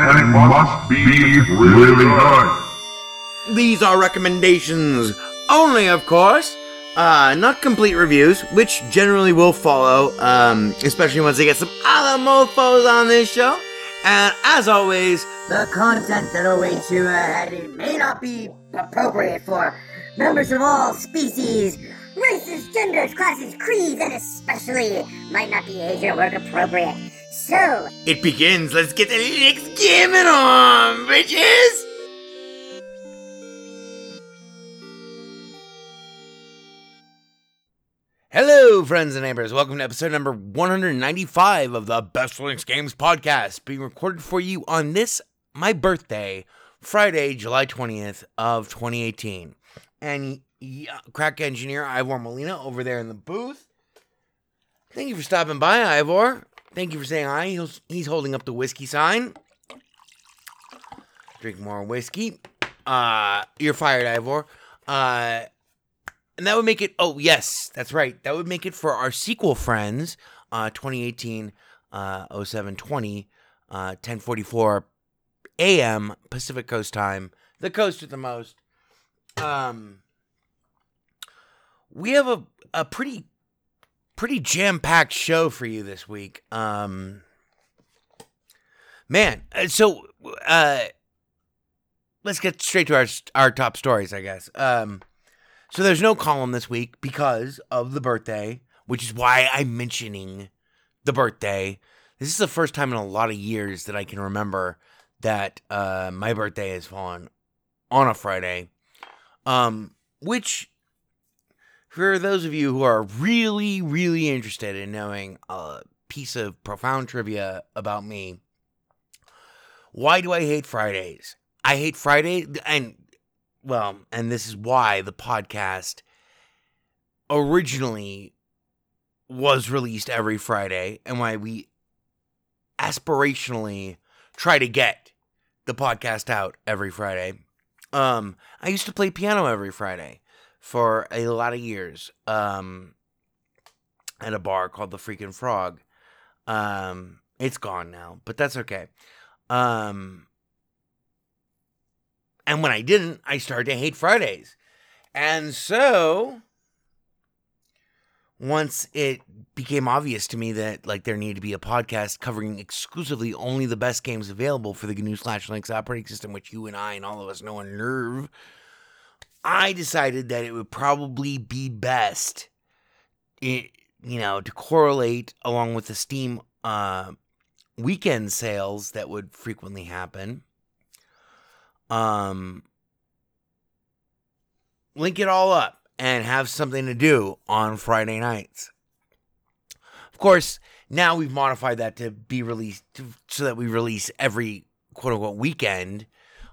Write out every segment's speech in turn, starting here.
and it must be really good. These are recommendations only, of course. Uh, not complete reviews, which generally will follow, um, especially once they get some other mofos on this show. And as always, The content that awaits you ahead may not be appropriate for members of all species, races, genders, classes, creeds, and especially might not be age or work appropriate. So, it begins. Let's get the Linux gaming on, bitches! Hello, friends and neighbors. Welcome to episode number 195 of the Best Linux Games podcast, being recorded for you on this, my birthday, Friday, July 20th of 2018. And yeah, crack engineer Ivor Molina over there in the booth. Thank you for stopping by, Ivor. Thank you for saying hi. He's, he's holding up the whiskey sign. Drink more whiskey. Uh, you're fired, Ivor. Uh, and that would make it. Oh yes, that's right. That would make it for our sequel friends. Uh, 2018, uh, 0720, uh, 1044 a.m. Pacific Coast time. The coast at the most. Um, we have a a pretty pretty jam packed show for you this week. Um, man, uh, so uh, let's get straight to our our top stories, I guess. Um. So there's no column this week because of the birthday, which is why I'm mentioning the birthday. This is the first time in a lot of years that I can remember that uh, my birthday has fallen on a Friday. Um, which, for those of you who are really, really interested in knowing a piece of profound trivia about me, why do I hate Fridays? I hate Friday, and well, and this is why the podcast originally was released every Friday and why we aspirationally try to get the podcast out every Friday. Um, I used to play piano every Friday for a lot of years. Um, at a bar called the Freaking Frog. Um, it's gone now, but that's okay. Um, and when I didn't, I started to hate Fridays. And so once it became obvious to me that like there needed to be a podcast covering exclusively only the best games available for the GNU slash Linux operating system, which you and I and all of us know and nerve, I decided that it would probably be best, it, you know, to correlate along with the Steam uh, weekend sales that would frequently happen um, link it all up and have something to do on Friday nights. Of course, now we've modified that to be released to, so that we release every quote unquote weekend.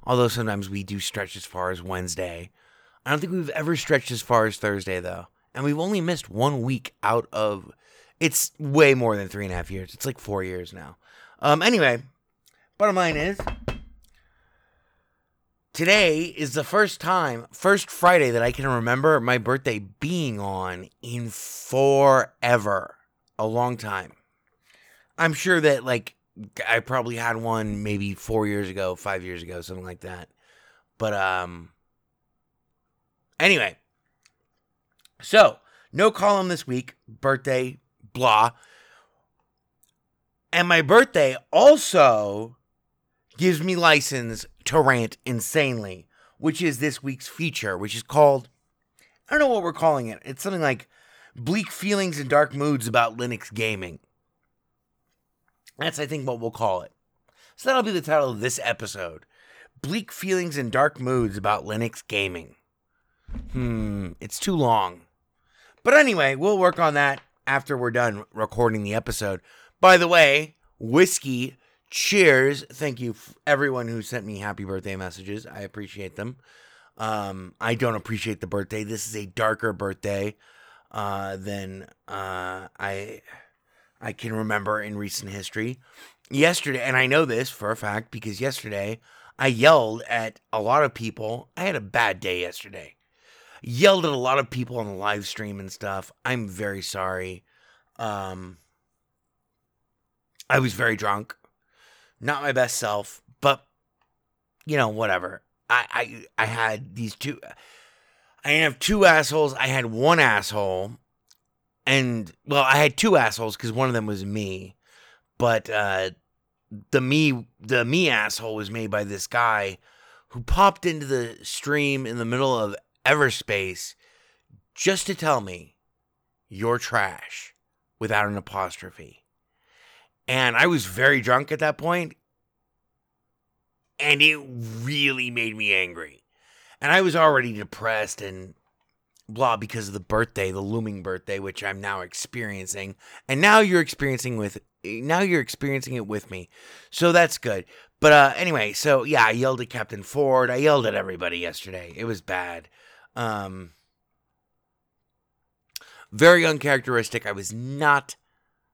Although sometimes we do stretch as far as Wednesday. I don't think we've ever stretched as far as Thursday though, and we've only missed one week out of. It's way more than three and a half years. It's like four years now. Um. Anyway, bottom line is today is the first time, first Friday that I can remember my birthday being on in forever. A long time. I'm sure that, like, I probably had one maybe four years ago, five years ago, something like that. But, um, anyway. So, no column this week, birthday, blah. And my birthday also gives me license to rant insanely, which is this week's feature, which is called I don't know what we're calling it. It's something like bleak feelings and dark moods about Linux gaming. That's I think what we'll call it. So that'll be the title of this episode. Bleak feelings and dark moods about Linux gaming. Hmm, it's too long. But anyway, we'll work on that after we're done recording the episode. By the way, whiskey cheers. Thank you everyone who sent me happy birthday messages. I appreciate them. Um, i don't appreciate the birthday. This is a darker birthday uh, than uh, i i can remember in recent history. Yesterday and i know this for a fact because yesterday i yelled at a lot of people. I had a bad day yesterday yelled at a lot of people on the live stream and stuff i'm very sorry um, i was very drunk not my best self, but you know, whatever. I I I had these two I have two assholes. I had one asshole. And well, I had two assholes cuz one of them was me. But uh the me the me asshole was made by this guy who popped into the stream in the middle of Everspace just to tell me you're trash without an apostrophe. And I was very drunk at that point, and it really made me angry. And I was already depressed and blah because of the birthday, the looming birthday, which I'm now experiencing. And now you're experiencing with now you're experiencing it with me. So that's good. But uh anyway, so yeah, I yelled at Captain Ford. I yelled at everybody yesterday. It was bad. Um very uncharacteristic. I was not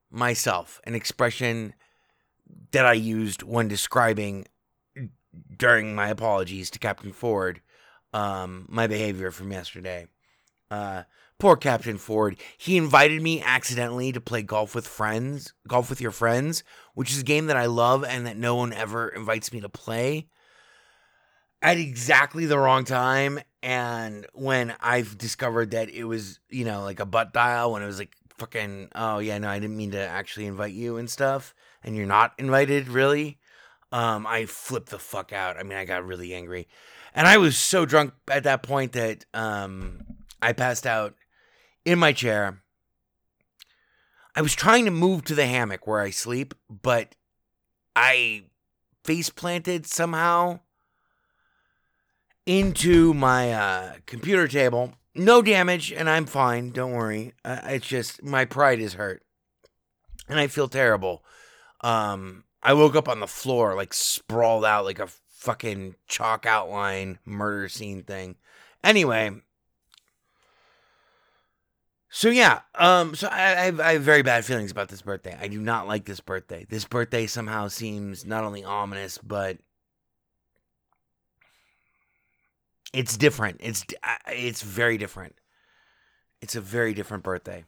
myself, an expression that I used when describing during my apologies to Captain Ford um, my behavior from yesterday. Uh, poor Captain Ford. He invited me accidentally to play golf with friends, golf with your friends, which is a game that I love and that no one ever invites me to play at exactly the wrong time. And when I've discovered that it was, you know, like a butt dial, when it was like fucking, oh yeah, no, I didn't mean to actually invite you and stuff, and you're not invited, really. Um, I flipped the fuck out. I mean, I got really angry, and I was so drunk at that point that um, I passed out in my chair. I was trying to move to the hammock where I sleep, but I face planted somehow into my uh, computer table. No damage, and I'm fine. Don't worry. Uh, it's just my pride is hurt, and I feel terrible. Um, I woke up on the floor, like sprawled out, like a fucking chalk outline murder scene thing. Anyway, so yeah, um, so I, I, have, I have very bad feelings about this birthday. I do not like this birthday. This birthday somehow seems not only ominous, but it's different. It's it's very different. It's a very different birthday.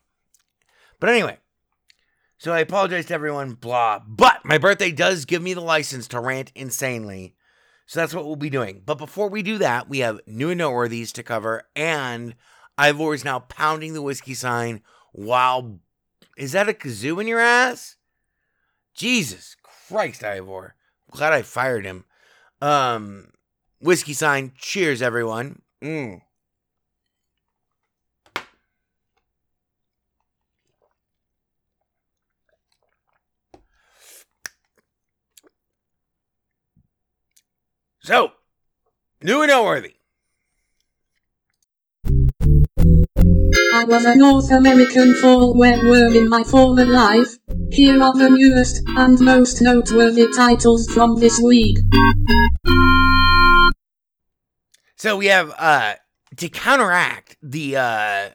But anyway, so I apologize to everyone, blah. But my birthday does give me the license to rant insanely. So that's what we'll be doing. But before we do that, we have new and noteworthies to cover, and Ivor is now pounding the whiskey sign while is that a kazoo in your ass? Jesus Christ, Ivor. Glad I fired him. Um whiskey sign, cheers everyone. Mm. So, New and noteworthy. I was a North American fall webworm in my former life. Here are the newest and most noteworthy titles from this week. So we have uh to counteract the uh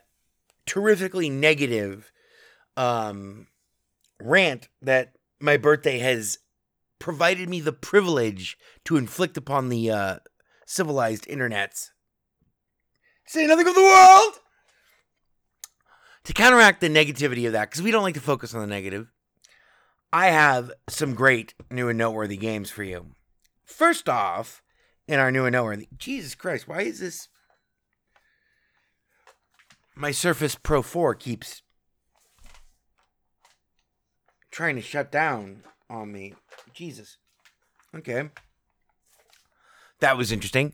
terrifically negative um rant that my birthday has provided me the privilege to inflict upon the uh civilized internets. Say nothing of the world. To counteract the negativity of that, because we don't like to focus on the negative, I have some great new and noteworthy games for you. First off, in our new and noteworthy, Jesus Christ, why is this? My Surface Pro 4 keeps trying to shut down on me. Jesus. Okay. That was interesting.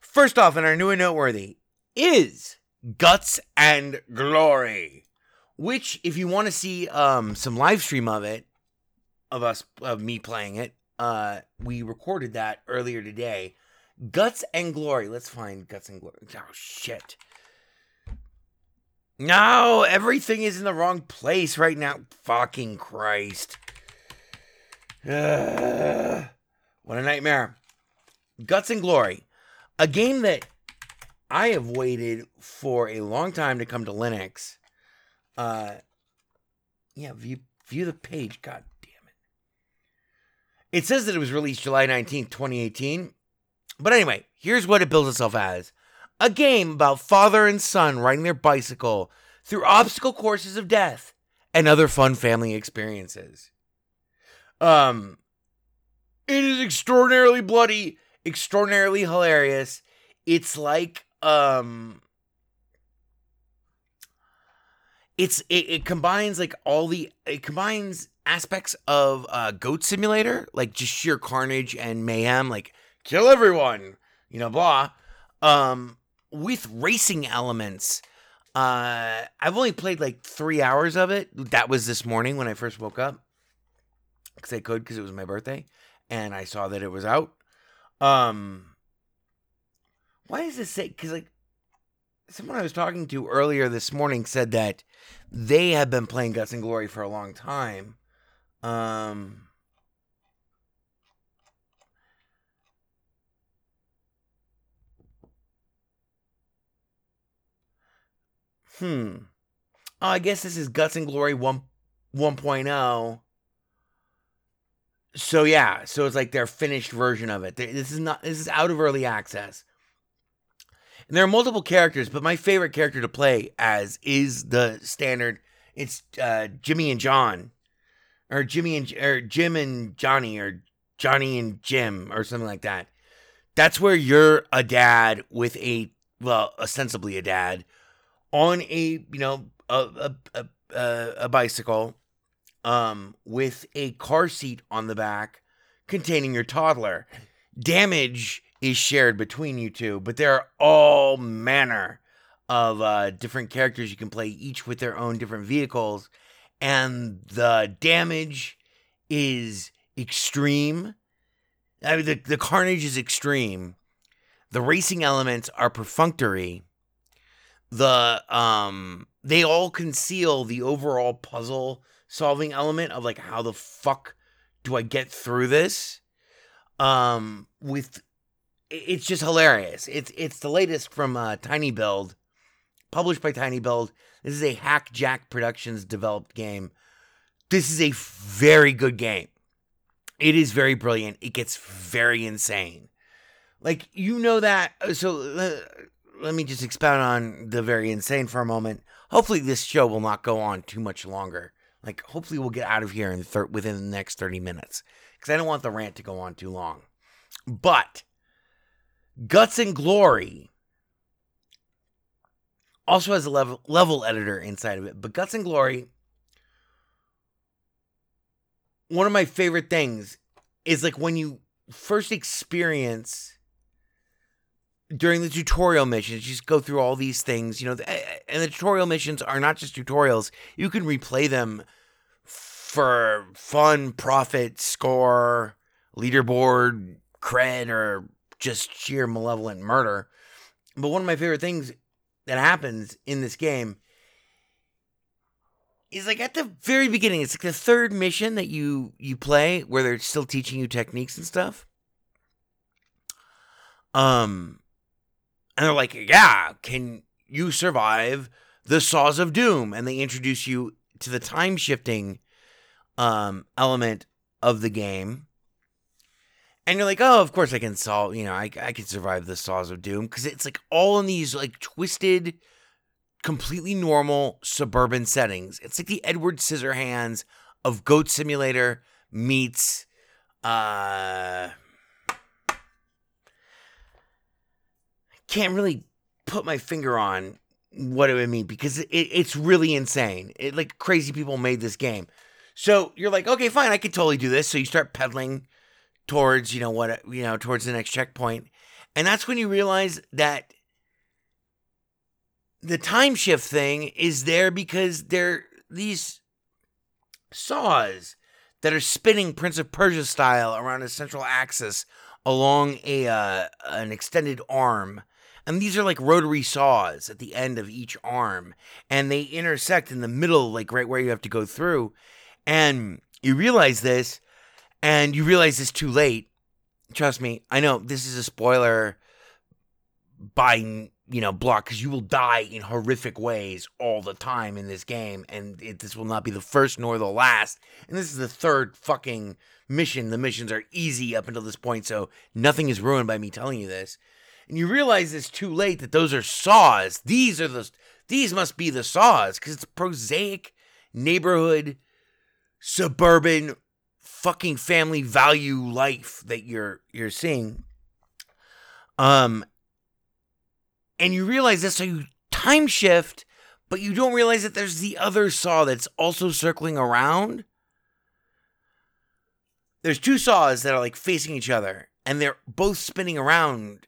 First off, in our new and noteworthy is Guts and Glory, which, if you want to see um, some live stream of it, of us, of me playing it, uh, we recorded that earlier today. Guts and Glory. Let's find Guts and Glory. Oh, shit. No, everything is in the wrong place right now. Fucking Christ. Ugh. what a nightmare. Guts and Glory. A game that I have waited for a long time to come to Linux. Uh yeah, view view the page. God damn it. It says that it was released July 19th, 2018. But anyway, here's what it builds itself as. A game about father and son riding their bicycle through obstacle courses of death and other fun family experiences. Um it is extraordinarily bloody, extraordinarily hilarious. It's like um it's it, it combines like all the it combines aspects of uh goat simulator like just sheer carnage and mayhem like kill everyone you know blah. Um with racing elements uh i've only played like three hours of it. That was this morning when i first woke up because i could because it was my birthday and i saw that it was out. Um why does this say because like someone i was talking to earlier this morning said that they have been playing guts and glory for a long time. Um hmm oh i guess this is guts and glory 1 1.0 so yeah so it's like their finished version of it this is not this is out of early access and there are multiple characters, but my favorite character to play as is the standard. It's uh, Jimmy and John, or Jimmy and or Jim and Johnny, or Johnny and Jim, or something like that. That's where you're a dad with a well, ostensibly a dad on a you know a a a, a, bicycle, um, with a car seat on the back containing your toddler. Damage is shared between you two, but there are all manner of uh, different characters you can play, each with their own different vehicles, and the damage is extreme. I mean, the, the carnage is extreme. The racing elements are perfunctory. The um, they all conceal the overall puzzle solving element of like how the fuck do I get through this? Um, with it's just hilarious. It's it's the latest from uh, Tiny Build, published by Tiny Build. This is a HakJak Productions developed game. This is a very good game. It is very brilliant. It gets very insane. Like you know that. uh, So uh, let me just expound on the very insane for a moment. Hopefully, this show will not go on too much longer. Like, hopefully, we'll get out of here in thir- within the next thirty minutes because I don't want the rant to go on too long. But Guts and Glory also has a level level editor inside of it. But Guts and Glory, one of my favorite things is like when you first experience during the tutorial missions, you just go through all these things, you know, and the tutorial missions are not just tutorials. You can replay them for fun, profit, score, leaderboard, cred, or just sheer malevolent murder. But one of my favorite things that happens in this game is like at the very beginning. It's like the third mission that you you play where they're still teaching you techniques and stuff. Um, and they're like, "Yeah, can you survive the saws of doom?" And they introduce you to the time shifting um element of the game. And you're like, oh, of course I can solve, you know, I, I can survive the saws of doom because it's like all in these like twisted, completely normal suburban settings. It's like the Edward Scissorhands of Goat Simulator meets, uh, can't really put my finger on what it would mean because it, it's really insane. It like crazy people made this game. So you're like, okay, fine, I could totally do this. So you start pedaling towards, you know, what, you know, towards the next checkpoint. And that's when you realize that the time shift thing is there because they're these saws that are spinning Prince of Persia style around a central axis along a uh, an extended arm. And these are like rotary saws at the end of each arm, and they intersect in the middle, like right where you have to go through. And you realize this, and you realize this too late. Trust me, I know this is a spoiler by you know block because you will die in horrific ways all the time in this game, and it, this will not be the first nor the last. And this is the third fucking mission. The missions are easy up until this point, so nothing is ruined by me telling you this. And you realize it's too late that those are saws. These are the these must be the saws because it's prosaic neighborhood suburban fucking family value life that you're you're seeing um and you realize this so you time shift but you don't realize that there's the other saw that's also circling around there's two saws that are like facing each other and they're both spinning around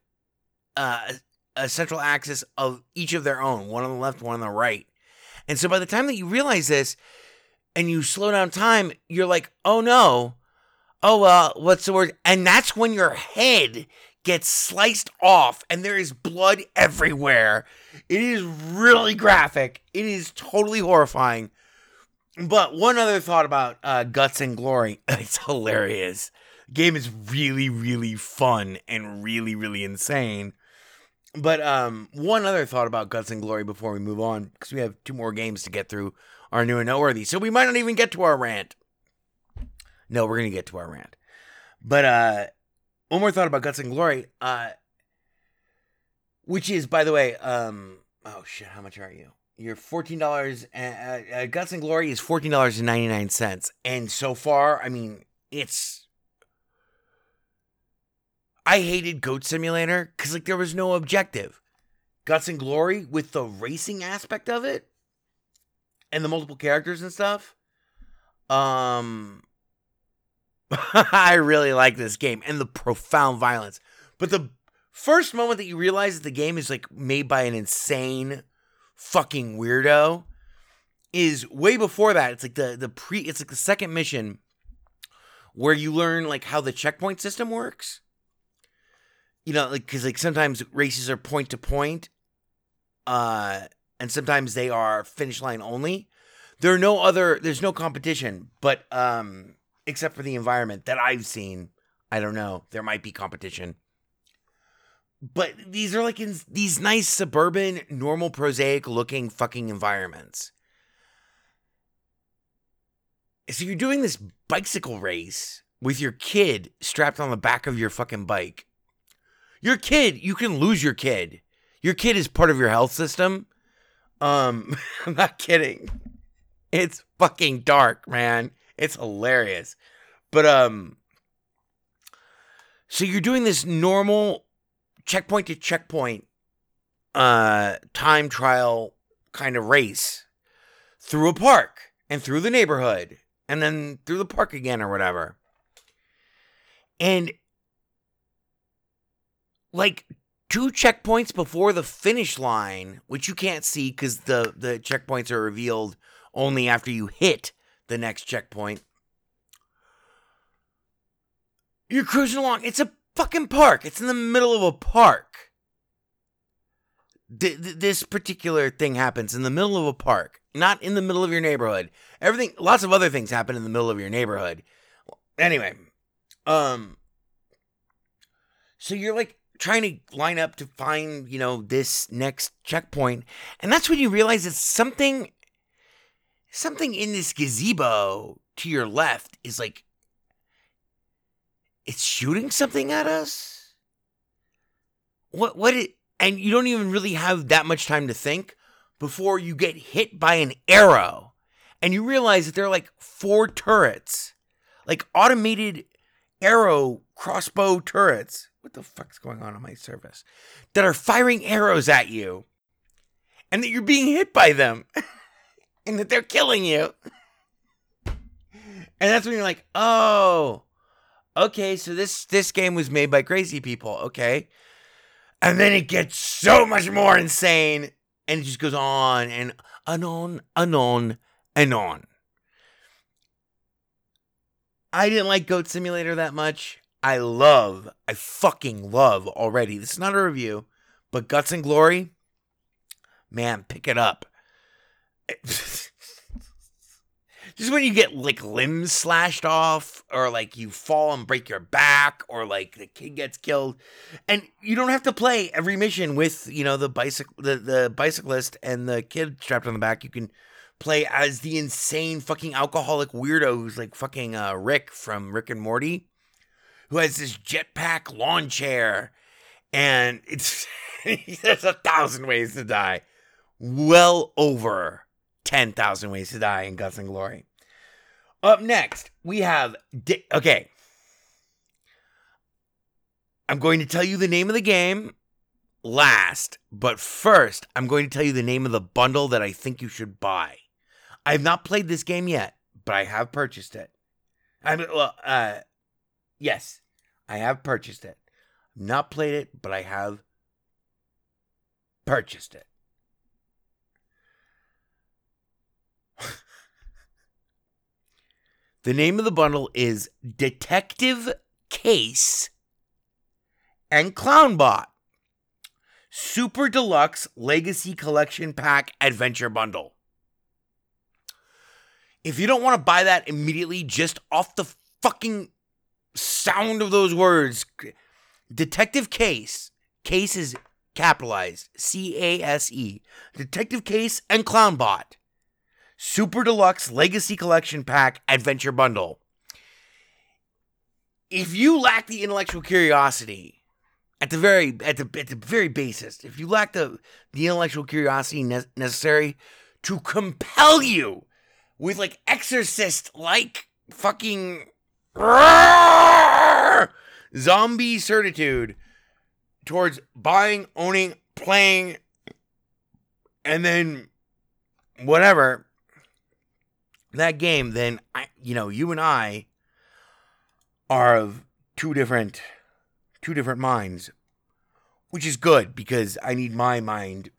uh, a central axis of each of their own one on the left one on the right and so by the time that you realize this and you slow down time, you're like, oh no, oh well, what's the word? And that's when your head gets sliced off and there is blood everywhere. It is really graphic. It is totally horrifying. But one other thought about uh, Guts and Glory. It's hilarious. game is really, really fun and really, really insane. But um, one other thought about Guts and Glory before we move on, because we have two more games to get through our new and noteworthy. So we might not even get to our rant. No, we're gonna get to our rant. But uh one more thought about Guts and Glory, uh which is by the way, um oh shit, how much are you? You're fourteen dollars. Uh, uh, Guts and Glory is fourteen dollars and ninety nine cents, and so far, I mean, it's. I hated Goat Simulator because like there was no objective. Guts and Glory with the racing aspect of it, and the multiple characters and stuff. Um I really like this game and the profound violence. But the first moment that you realize that the game is like made by an insane fucking weirdo is way before that. It's like the the pre it's like the second mission where you learn like how the checkpoint system works. You know, like cuz like sometimes races are point to point uh and sometimes they are finish line only. There are no other there's no competition, but um except for the environment that I've seen. I don't know. There might be competition. But these are like in these nice suburban, normal, prosaic looking fucking environments. So you're doing this bicycle race with your kid strapped on the back of your fucking bike. Your kid, you can lose your kid. Your kid is part of your health system. Um, I'm not kidding. It's fucking dark, man. It's hilarious. But um so you're doing this normal checkpoint to checkpoint uh time trial kind of race through a park and through the neighborhood and then through the park again or whatever. And like two checkpoints before the finish line, which you can't see because the, the checkpoints are revealed only after you hit the next checkpoint. You're cruising along. It's a fucking park. It's in the middle of a park. Th- this particular thing happens in the middle of a park, not in the middle of your neighborhood. Everything, lots of other things happen in the middle of your neighborhood. Anyway, um, so you're like trying to line up to find, you know, this next checkpoint, and that's when you realize it's something, something in this gazebo to your left is like, it's shooting something at us. What? What? It, and you don't even really have that much time to think before you get hit by an arrow, and you realize that there are like four turrets, like automated arrow crossbow turrets. What the fuck's going on on my Surface? That are firing arrows at you, and that you're being hit by them, and that they're killing you. And that's when you're like, oh, okay, so this this game was made by crazy people, okay. And then it gets so much more insane, and it just goes on and and on and on and on. I didn't like Goat Simulator that much. I love, I fucking love already. This is not a review, but Guts and Glory, man, pick it up. Just when you get like limbs slashed off, or like you fall and break your back, or like the kid gets killed, and you don't have to play every mission with you know the bicycle, the, the bicyclist and the kid strapped on the back. You can play as the insane fucking alcoholic weirdo who's like fucking uh, Rick from Rick and Morty, who has this jetpack lawn chair, and it's there's a thousand ways to die, well over ten thousand ways to die in Guts and Glory. Up next, we have okay. I'm going to tell you the name of the game last, but first, I'm going to tell you the name of the bundle that I think you should buy. I have not played this game yet, but I have purchased it. I mean, well, uh, yes, I have purchased it. Not played it, but I have purchased it. the name of the bundle is Detective Case and Clownbot Super Deluxe Legacy Collection Pack Adventure Bundle. If you don't want to buy that immediately, just off the fucking sound of those words, Detective Case, Case is capitalized, C A S E, Detective Case and Clownbot, Super Deluxe Legacy Collection Pack Adventure Bundle. If you lack the intellectual curiosity, at the very at the at the very basis, if you lack the the intellectual curiosity ne- necessary to compel you with like exorcist like fucking zombie certitude towards buying, owning, playing, and then whatever that game, then I, you know, you and I are of two different two different minds, which is good because I need my mind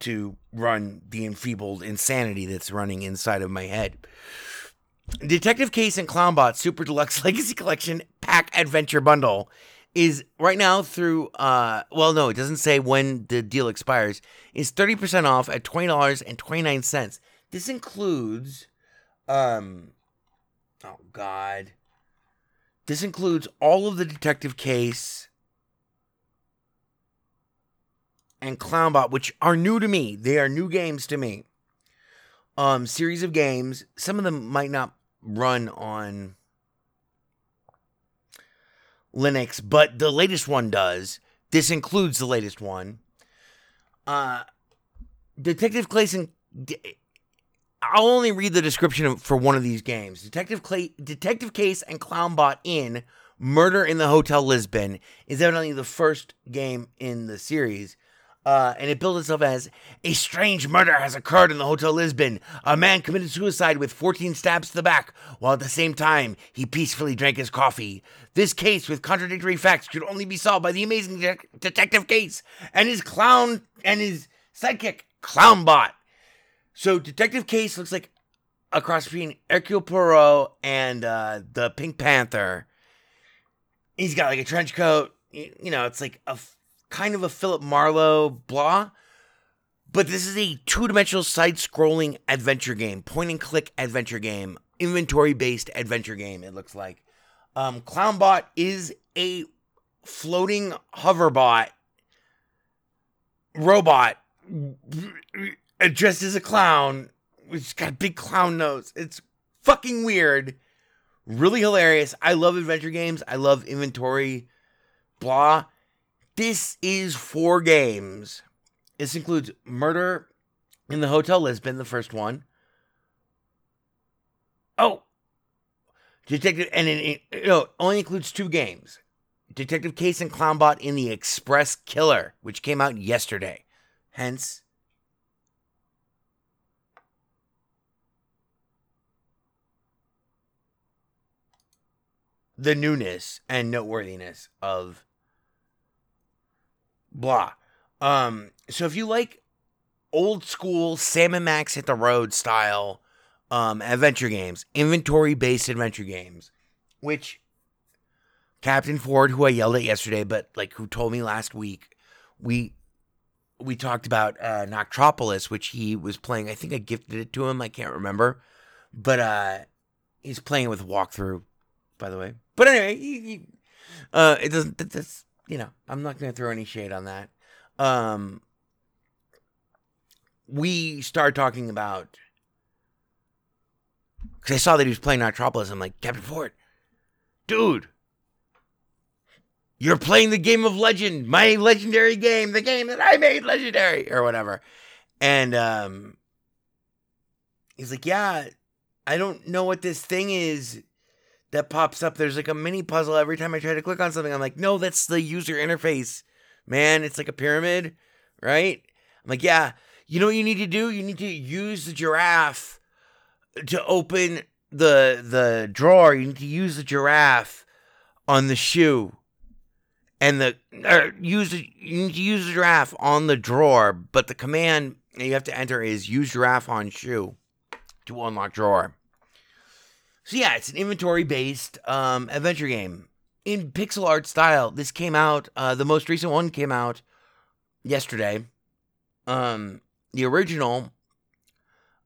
to run the enfeebled insanity that's running inside of my head. Detective Case and Clownbot Super Deluxe Legacy Collection Pack Adventure Bundle is right now through uh well no it doesn't say when the deal expires is 30% off at $20.29 this includes um oh god. This includes all of the detective case and clownbot which are new to me. They are new games to me. Um series of games. Some of them might not run on linux but the latest one does this includes the latest one uh detective clayson I'll only read the description for one of these games. Detective Clay, Detective Case and Clownbot in Murder in the Hotel Lisbon is evidently the first game in the series. Uh, and it builds itself as a strange murder has occurred in the Hotel Lisbon. A man committed suicide with 14 stabs to the back, while at the same time he peacefully drank his coffee. This case with contradictory facts could only be solved by the amazing de- Detective Case and his clown and his sidekick Clownbot. So Detective Case looks like a cross between Hercule Poirot and uh, the Pink Panther. He's got like a trench coat. You know, it's like a kind of a Philip Marlowe blah. But this is a two dimensional side scrolling adventure game, point and click adventure game, inventory based adventure game, it looks like. Um, Clownbot is a floating hoverbot robot dressed as a clown, It's got a big clown nose. It's fucking weird, really hilarious. I love adventure games. I love inventory, blah. This is four games. This includes Murder in the Hotel Lisbon, the first one. Oh, Detective, and it, it no, only includes two games. Detective Case and Clownbot in the Express Killer, which came out yesterday. Hence, the newness and noteworthiness of blah. Um, so if you like old school Sam and Max hit the road style um adventure games, inventory based adventure games, which Captain Ford, who I yelled at yesterday, but like who told me last week, we we talked about uh Noctropolis, which he was playing. I think I gifted it to him. I can't remember, but uh he's playing it with walkthrough, by the way. But anyway, he, he, uh, it doesn't. that- That's you know, I'm not gonna throw any shade on that. Um, we start talking about because I saw that he was playing Noctropolis. I'm like, Captain Ford, dude, you're playing the game of legend, my legendary game, the game that I made legendary, or whatever. And um, he's like, yeah, I don't know what this thing is that pops up. There's like a mini puzzle every time I try to click on something. I'm like, no, that's the user interface, man. It's like a pyramid, right? I'm like, yeah. You know what you need to do? You need to use the giraffe to open the the drawer. You need to use the giraffe on the shoe, and the or use the, you need to use the giraffe on the drawer. But the command you have to enter is use giraffe on shoe to unlock drawer. So yeah, it's an inventory based um, adventure game in pixel art style. This came out. Uh, the most recent one came out yesterday. Um, the original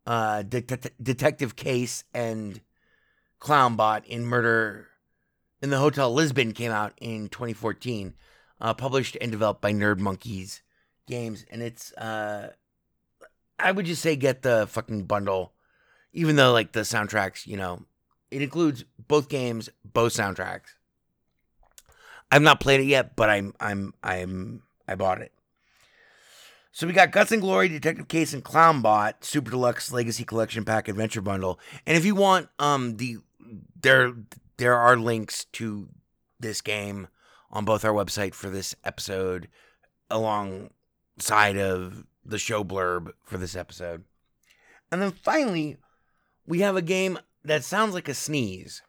uh, det- detective case and clownbot in murder in the hotel lisbon came out in 2014 uh, published and developed by nerd monkeys games and it's uh, i would just say get the fucking bundle even though like the soundtracks you know it includes both games both soundtracks i've not played it yet but i'm i'm i'm i bought it so we got Guts and Glory, Detective Case, and Clownbot Super Deluxe Legacy Collection Pack Adventure Bundle. And if you want, um, the there there are links to this game on both our website for this episode, alongside of the show blurb for this episode. And then finally, we have a game that sounds like a sneeze.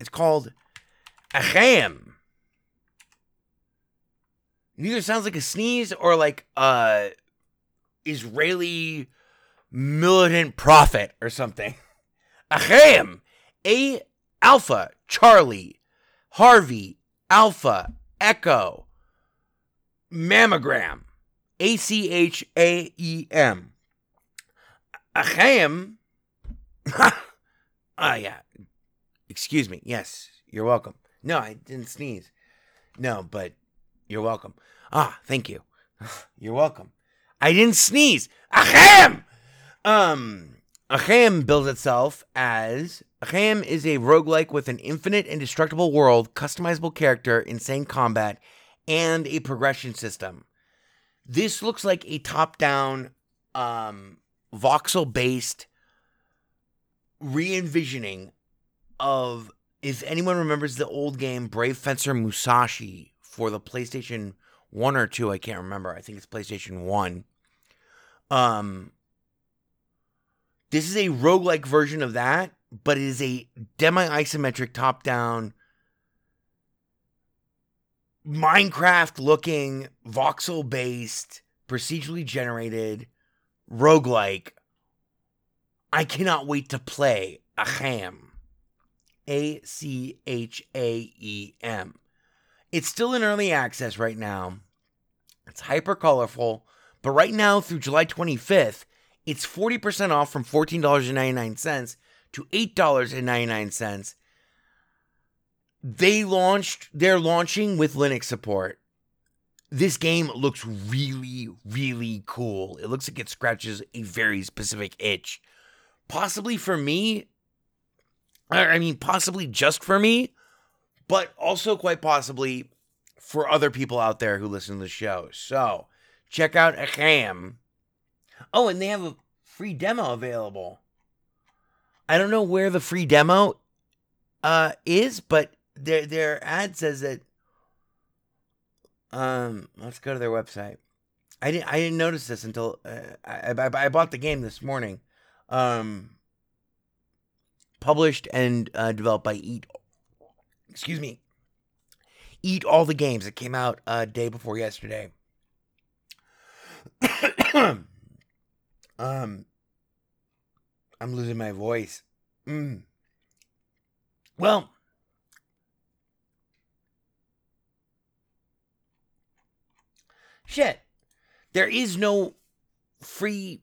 It's called Ahem. It either sounds like a sneeze or like a Israeli militant prophet or something. Ahem. A Alpha Charlie Harvey Alpha Echo Mammogram. A C H A E M. Ahem. Ah, yeah. Excuse me. Yes, you're welcome. No, I didn't sneeze. No, but you're welcome. Ah, thank you. You're welcome. I didn't sneeze. Ahem! Um, Ahem builds itself as Ahem is a roguelike with an infinite and destructible world, customizable character, insane combat, and a progression system. This looks like a top-down, um, voxel-based re-envisioning of if anyone remembers the old game Brave Fencer Musashi for the PlayStation 1 or 2, I can't remember. I think it's PlayStation 1. Um this is a roguelike version of that, but it is a demi-isometric top-down Minecraft looking voxel based procedurally generated roguelike I cannot wait to play Ahem. A C H A E M. It's still in early access right now. It's hyper colorful, but right now through July 25th, it's 40% off from $14.99 to $8.99. They launched, they're launching with Linux support. This game looks really, really cool. It looks like it scratches a very specific itch. Possibly for me, I mean, possibly just for me, but also quite possibly for other people out there who listen to the show. So check out Ahem. Oh, and they have a free demo available. I don't know where the free demo uh is, but their their ad says that um let's go to their website. I didn't I didn't notice this until uh, I, I I bought the game this morning. Um published and uh, developed by Eat excuse me. Eat all the games that came out a day before yesterday. um I'm losing my voice. Mm. Well, shit. There is no free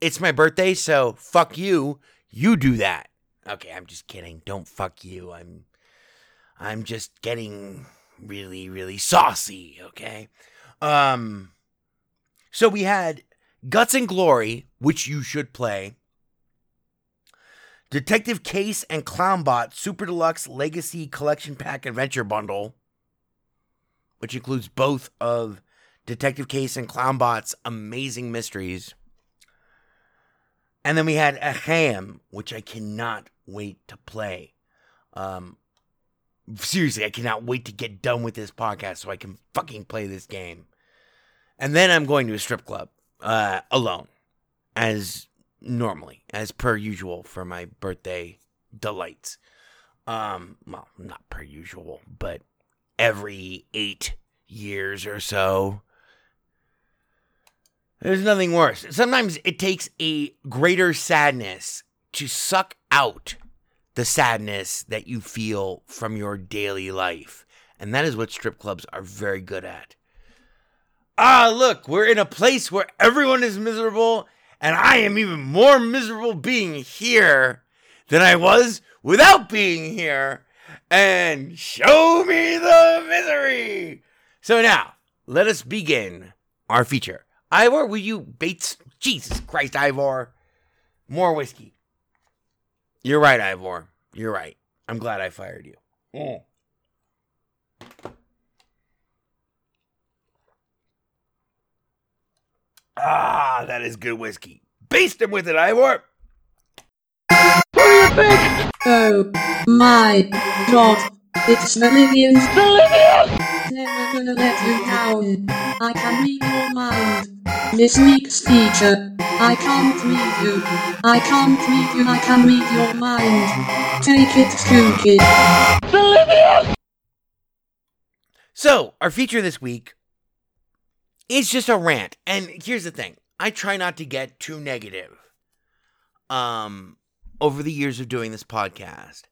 it's my birthday, so fuck you. You do that. Okay, I'm just kidding. Don't fuck you. I'm I'm just getting really really saucy, okay? Um so we had Guts and Glory, which you should play. Detective Case and Clownbot Super Deluxe Legacy Collection Pack Adventure Bundle, which includes both of Detective Case and Clownbot's amazing mysteries. And then we had Ahem, which I cannot wait to play. Um, seriously, I cannot wait to get done with this podcast so I can fucking play this game. And then I'm going to a strip club uh, alone, as normally, as per usual for my birthday delights. Um, well, not per usual, but every eight years or so. There's nothing worse. Sometimes it takes a greater sadness to suck out the sadness that you feel from your daily life. And that is what strip clubs are very good at. Ah, look, we're in a place where everyone is miserable, and I am even more miserable being here than I was without being here. And show me the misery. So now, let us begin our feature. Ivor, will you Bates? Jesus Christ, Ivor. More whiskey. You're right, Ivor. You're right. I'm glad I fired you. Mm. Ah, that is good whiskey. Baste him with it, Ivor. Oh my god. It's Bolivians. Never gonna let you down. I can read your mind. This week's feature. I can't read you. I can't read you. I can read your mind. Take it, Spooky. So, our feature this week is just a rant. And here's the thing I try not to get too negative um, over the years of doing this podcast.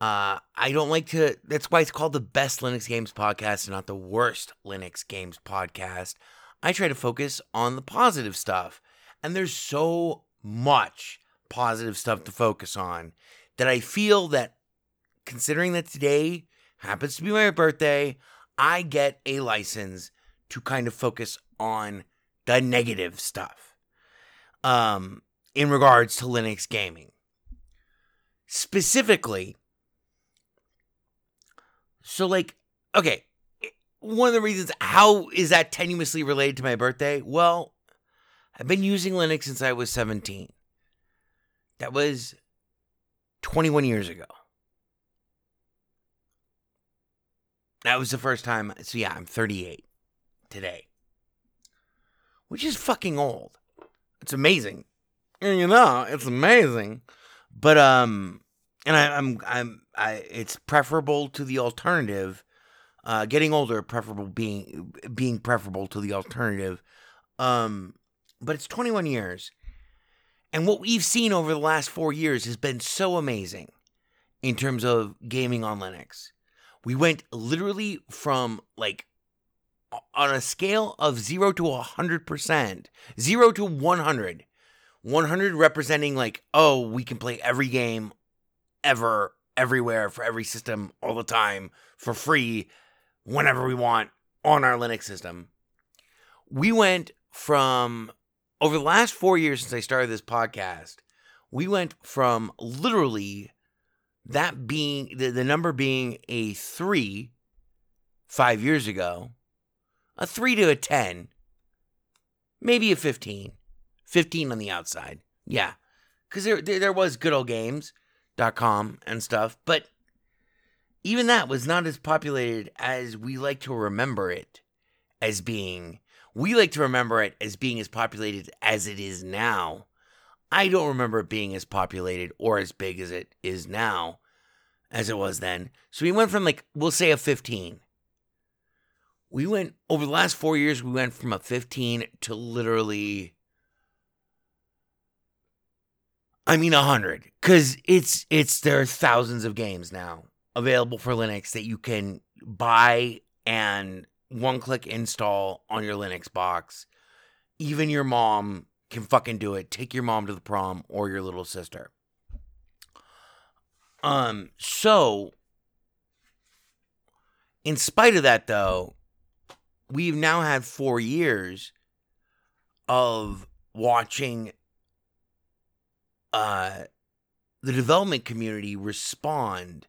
Uh, I don't like to, that's why it's called the Best Linux Games Podcast and not the Worst Linux Games Podcast. I try to focus on the positive stuff. And there's so much positive stuff to focus on that I feel that considering that today happens to be my birthday, I get a license to kind of focus on the negative stuff um, in regards to Linux gaming. Specifically, so like, okay, one of the reasons, how is that tenuously related to my birthday? Well, I've been using Linux since I was 17. That was 21 years ago. That was the first time. So yeah, I'm 38 today, which is fucking old. It's amazing. And you know, it's amazing. But um, and I, I'm I'm I. It's preferable to the alternative. Uh, getting older, preferable being being preferable to the alternative. Um, but it's 21 years, and what we've seen over the last four years has been so amazing in terms of gaming on Linux. We went literally from like on a scale of zero to a hundred percent, zero to 100, 100 representing like, oh, we can play every game ever, everywhere, for every system, all the time, for free, whenever we want on our Linux system. We went from over the last four years since I started this podcast, we went from literally that being the, the number being a three five years ago, a three to a 10, maybe a 15, 15 on the outside. Yeah. Because there, there, there was good old games.com and stuff, but even that was not as populated as we like to remember it as being. We like to remember it as being as populated as it is now. I don't remember it being as populated or as big as it is now as it was then. So we went from like, we'll say a 15. We went over the last four years, we went from a 15 to literally, I mean, a hundred. Cause it's, it's, there are thousands of games now available for Linux that you can buy and one click install on your Linux box. Even your mom can fucking do it. Take your mom to the prom or your little sister. Um, so in spite of that though, we've now had 4 years of watching uh the development community respond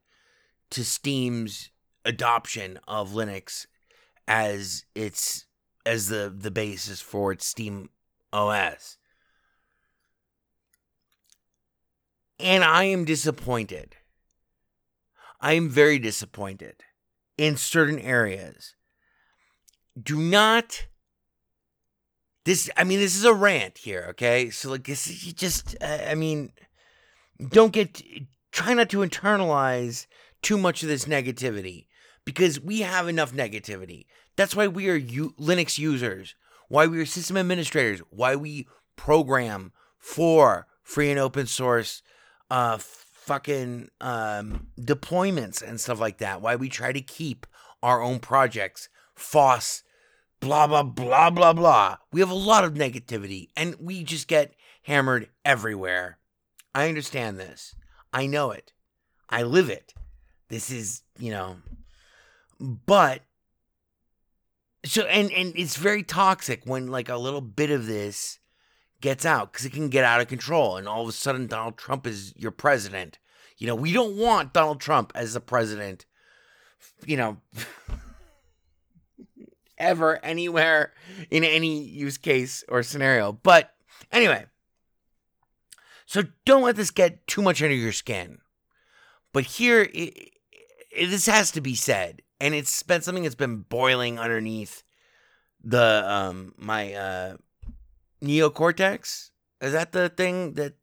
to Steam's adoption of Linux as its as the the basis for its Steam OS. And I am disappointed. I am very disappointed in certain areas. Do not this I mean this is a rant here, okay? So like this is just uh, I mean don't get try not to internalize too much of this negativity because we have enough negativity. That's why we are U- Linux users, why we are system administrators, why we program for free and open source uh fucking um deployments and stuff like that. Why we try to keep our own projects, FOSS, blah blah blah blah blah. We have a lot of negativity and we just get hammered everywhere. I understand this. I know it. I live it. This is, you know, but so and and it's very toxic when like a little bit of this gets out because it can get out of control and all of a sudden Donald Trump is your president. You know, we don't want Donald Trump as the president. You know, ever anywhere in any use case or scenario. But anyway, so don't let this get too much under your skin. But here, this has to be said, and it's been something that's been boiling underneath the um my uh neocortex. Is that the thing that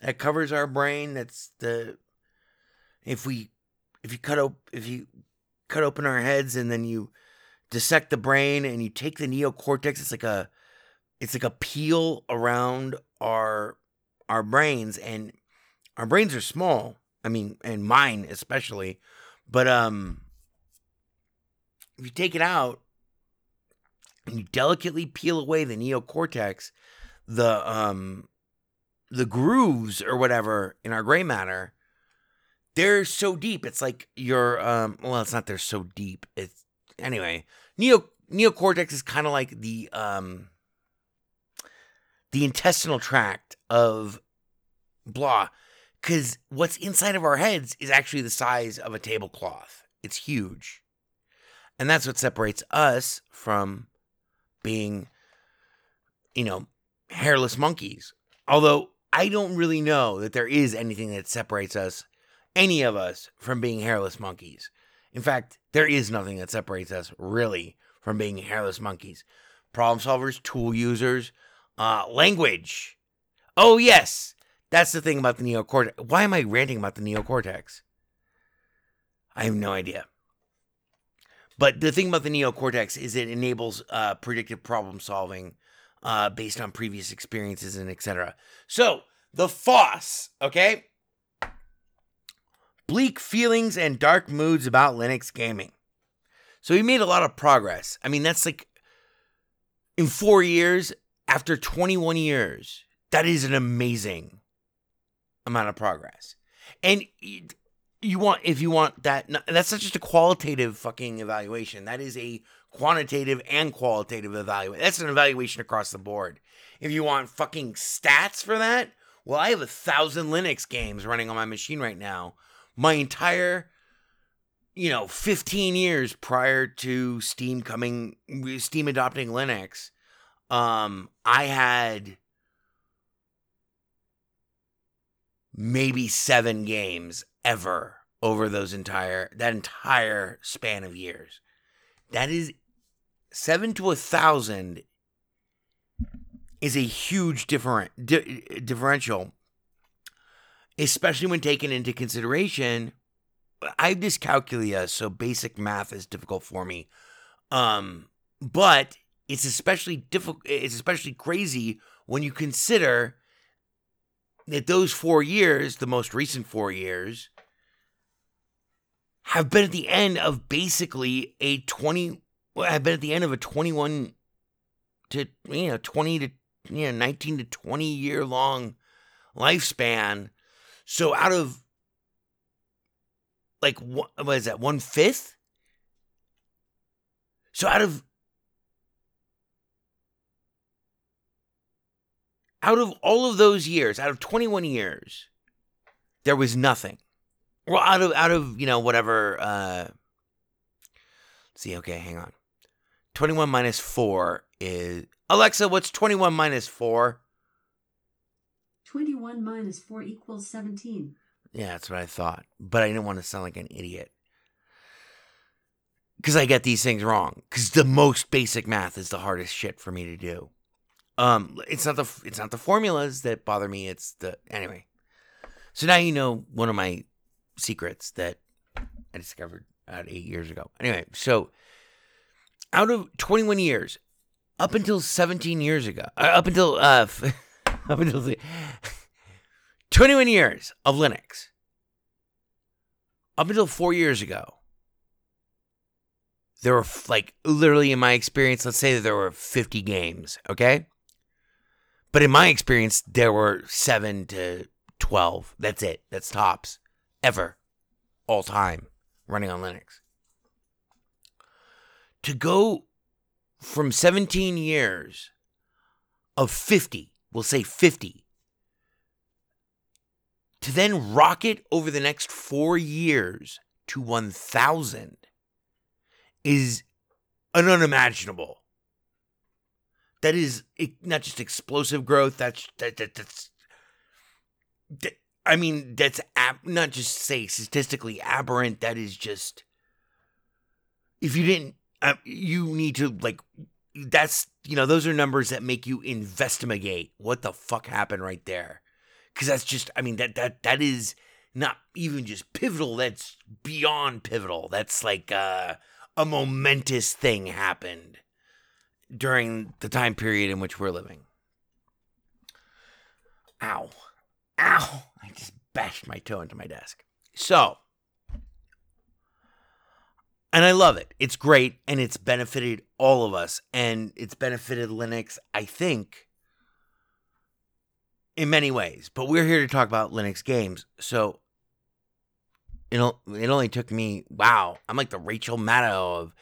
that covers our brain? That's the if we if you cut op- if you cut open our heads and then you dissect the brain and you take the neocortex, it's like a it's like a peel around our our brains and our brains are small. I mean, and mine especially. But um if you take it out and you delicately peel away the neocortex, the um the grooves or whatever in our gray matter, they're so deep. It's like your um well, it's not they're so deep. It's anyway, neo neocortex is kind of like the um the intestinal tract of blah because what's inside of our heads is actually the size of a tablecloth. It's huge. And that's what separates us from being you know hairless monkeys. Although i don't really know that there is anything that separates us any of us from being hairless monkeys. In fact There is nothing that separates us really from being hairless monkeys. Problem solvers, tool users, uh, language. Oh yes, that's the thing about the neocortex. Why am I ranting about the neocortex? I have no idea. But the thing about the neocortex is it enables uh, predictive problem solving uh, based on previous experiences and etc. So the FOSS, okay? Bleak feelings and dark moods about Linux gaming. So we made a lot of progress. I mean, that's like in four years, after 21 years, that is an amazing amount of progress. And you want, if you want that, that's not just a qualitative fucking evaluation. That is a quantitative and qualitative evaluation. That's an evaluation across the board. If you want fucking stats for that, well, I have a thousand Linux games running on my machine right now. My entire, you know, 15 years prior to Steam coming, Steam adopting Linux, um, I had maybe seven games ever over those entire that entire span of years. That is seven to a thousand is a huge different di- differential, especially when taken into consideration. I have dyscalculia, so basic math is difficult for me. Um, but it's especially difficult. It's especially crazy when you consider that those four years, the most recent four years, have been at the end of basically a 20 well, have been at the end of a 21 to you know 20 to you know 19 to 20 year long lifespan. So out of like what, what is that one fifth so out of out of all of those years out of 21 years there was nothing. Well out of out of you know whatever uh let's see okay hang on. 21 minus 4 is alexa what's 21 minus 4 21 minus 4 equals 17. yeah that's what i thought but i didn't want to sound like an idiot. Because i get these things wrong because the most basic math is the hardest shit for me to do um it's not the it's not the formulas that bother me it's the anyway so now you know one of my secrets that I discovered about eight years ago. Anyway, so out of 21 years, up until 17 years ago, uh, up until uh, up until the 21 years of Linux, up until four years ago, there were like literally in my experience, let's say that there were 50 games, okay? But in my experience, there were seven to 12. That's it. That's tops ever, all time, running on Linux. To go from 17 years of 50, we'll say 50, to then rocket over the next four years to 1,000 is an unimaginable. That is not just explosive growth. That's that, that that's. that- I mean, that's ab- not just say statistically aberrant. That is just. If you didn't, uh, you need to like. That's you know those are numbers that make you investigate what the fuck happened right there, because that's just. I mean that that that is not even just pivotal. That's beyond pivotal. That's like uh, a momentous thing happened during the time period in which we're living. Ow. Ow. I just bashed my toe into my desk. So, and I love it. It's great and it's benefited all of us and it's benefited Linux, I think, in many ways. But we're here to talk about Linux games. So, it, it only took me, wow, I'm like the Rachel Maddow of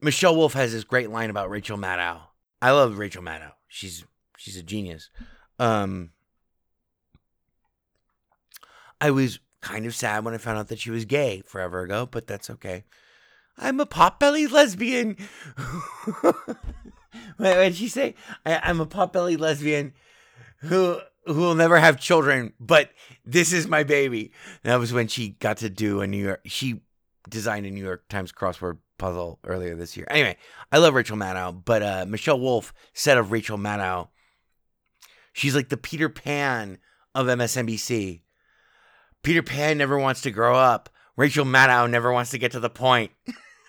Michelle Wolf has this great line about Rachel Maddow. I love Rachel Maddow. She's she's a genius. Um I was kind of sad when I found out that she was gay forever ago, but that's okay. I'm a potbelly lesbian. What did she say? I, I'm a potbelly lesbian who who will never have children, but this is my baby. And that was when she got to do a New York. She designed a New York Times crossword puzzle earlier this year. Anyway, I love Rachel Maddow, but uh, Michelle Wolf said of Rachel Maddow, she's like the Peter Pan of MSNBC. Peter Pan never wants to grow up. Rachel Maddow never wants to get to the point.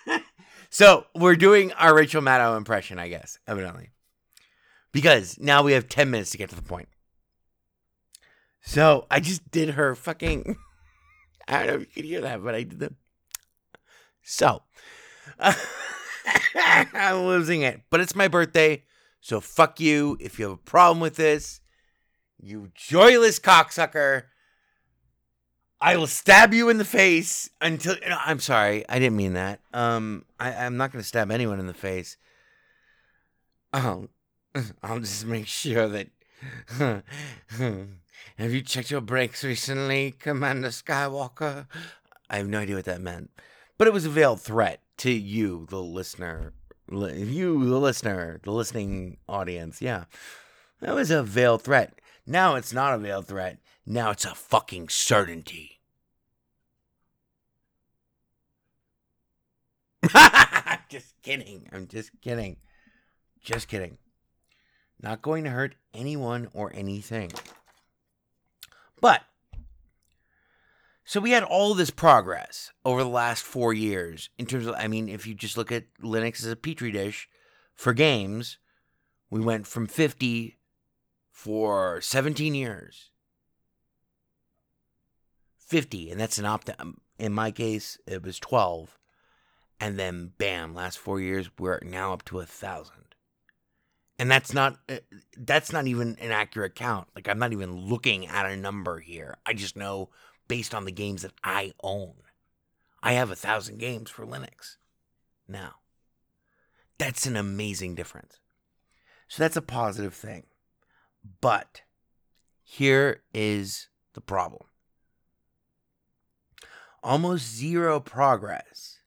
so we're doing our Rachel Maddow impression, I guess, evidently. Because now we have 10 minutes to get to the point. So I just did her fucking. I don't know if you could hear that, but I did the. So. I'm losing it. But it's my birthday. So fuck you if you have a problem with this. You joyless cocksucker. I will stab you in the face until I'm sorry, I didn't mean that. Um I, I'm not gonna stab anyone in the face. Oh I'll just make sure that have you checked your brakes recently, Commander Skywalker? I have no idea what that meant. But it was a veiled threat to you, the listener. Li- You, the listener, the listening audience. Yeah. That was a veiled threat. Now it's not a veiled threat. Now it's a fucking certainty. just kidding. I'm just kidding. Just kidding. Not going to hurt anyone or anything. But so we had all this progress over the last four years in terms of, I mean, if you just look at Linux as a petri dish for games, we went from 50 for 17 years. 50, and that's an opt. In my case, it was 12, and then bam, last four years we're now up to a thousand, and that's not uh, that's not even an accurate count. Like I'm not even looking at a number here. I just know based on the games that I own. I have a thousand games for Linux now. That's an amazing difference. So that's a positive thing. But here is the problem almost zero progress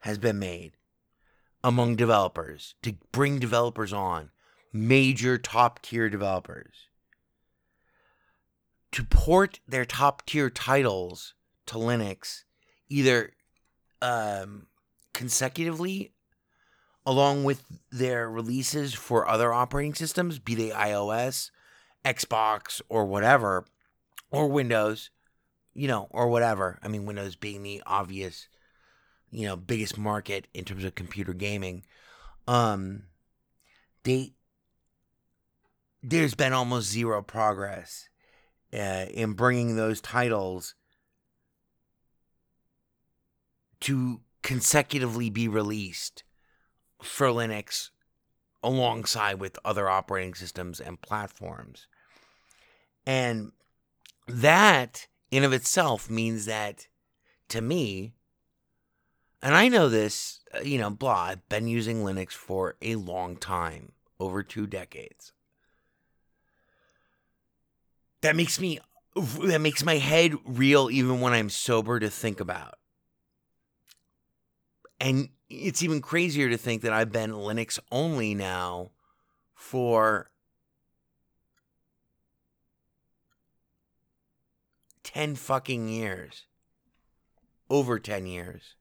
has been made among developers to bring developers on, major top tier developers, to port their top tier titles to Linux either um, consecutively along with their releases for other operating systems, be they iOS, Xbox, or whatever, or Windows, you know, or whatever. I mean, Windows being the obvious, you know, biggest market in terms of computer gaming. Um, they there's been almost zero progress uh, in bringing those titles to consecutively be released for Linux alongside with other operating systems and platforms. And that in of itself means that to me and I know this, uh, you know, blah, I've been using Linux for a long time, over 2 decades. That makes me that makes my head reel even when I'm sober to think about. And it's even crazier to think that I've been Linux only now for 10 fucking years. Over 10 years.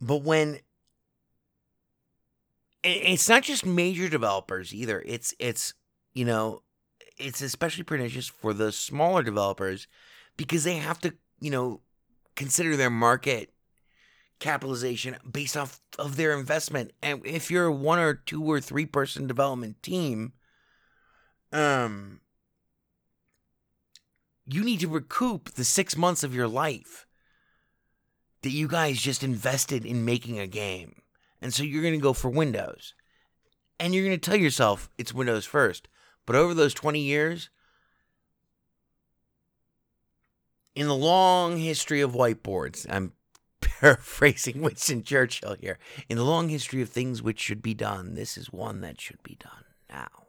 But when it's not just major developers either. It's it's you know, it's especially pernicious for the smaller developers because they have to, you know, consider their market capitalization based off of their investment. And if you're a one or two or three person development team, um, you need to recoup the six months of your life that you guys just invested in making a game. And so you're going to go for Windows. And you're going to tell yourself it's Windows first. But over those 20 years, in the long history of whiteboards, I'm paraphrasing Winston Churchill here. In the long history of things which should be done, this is one that should be done now.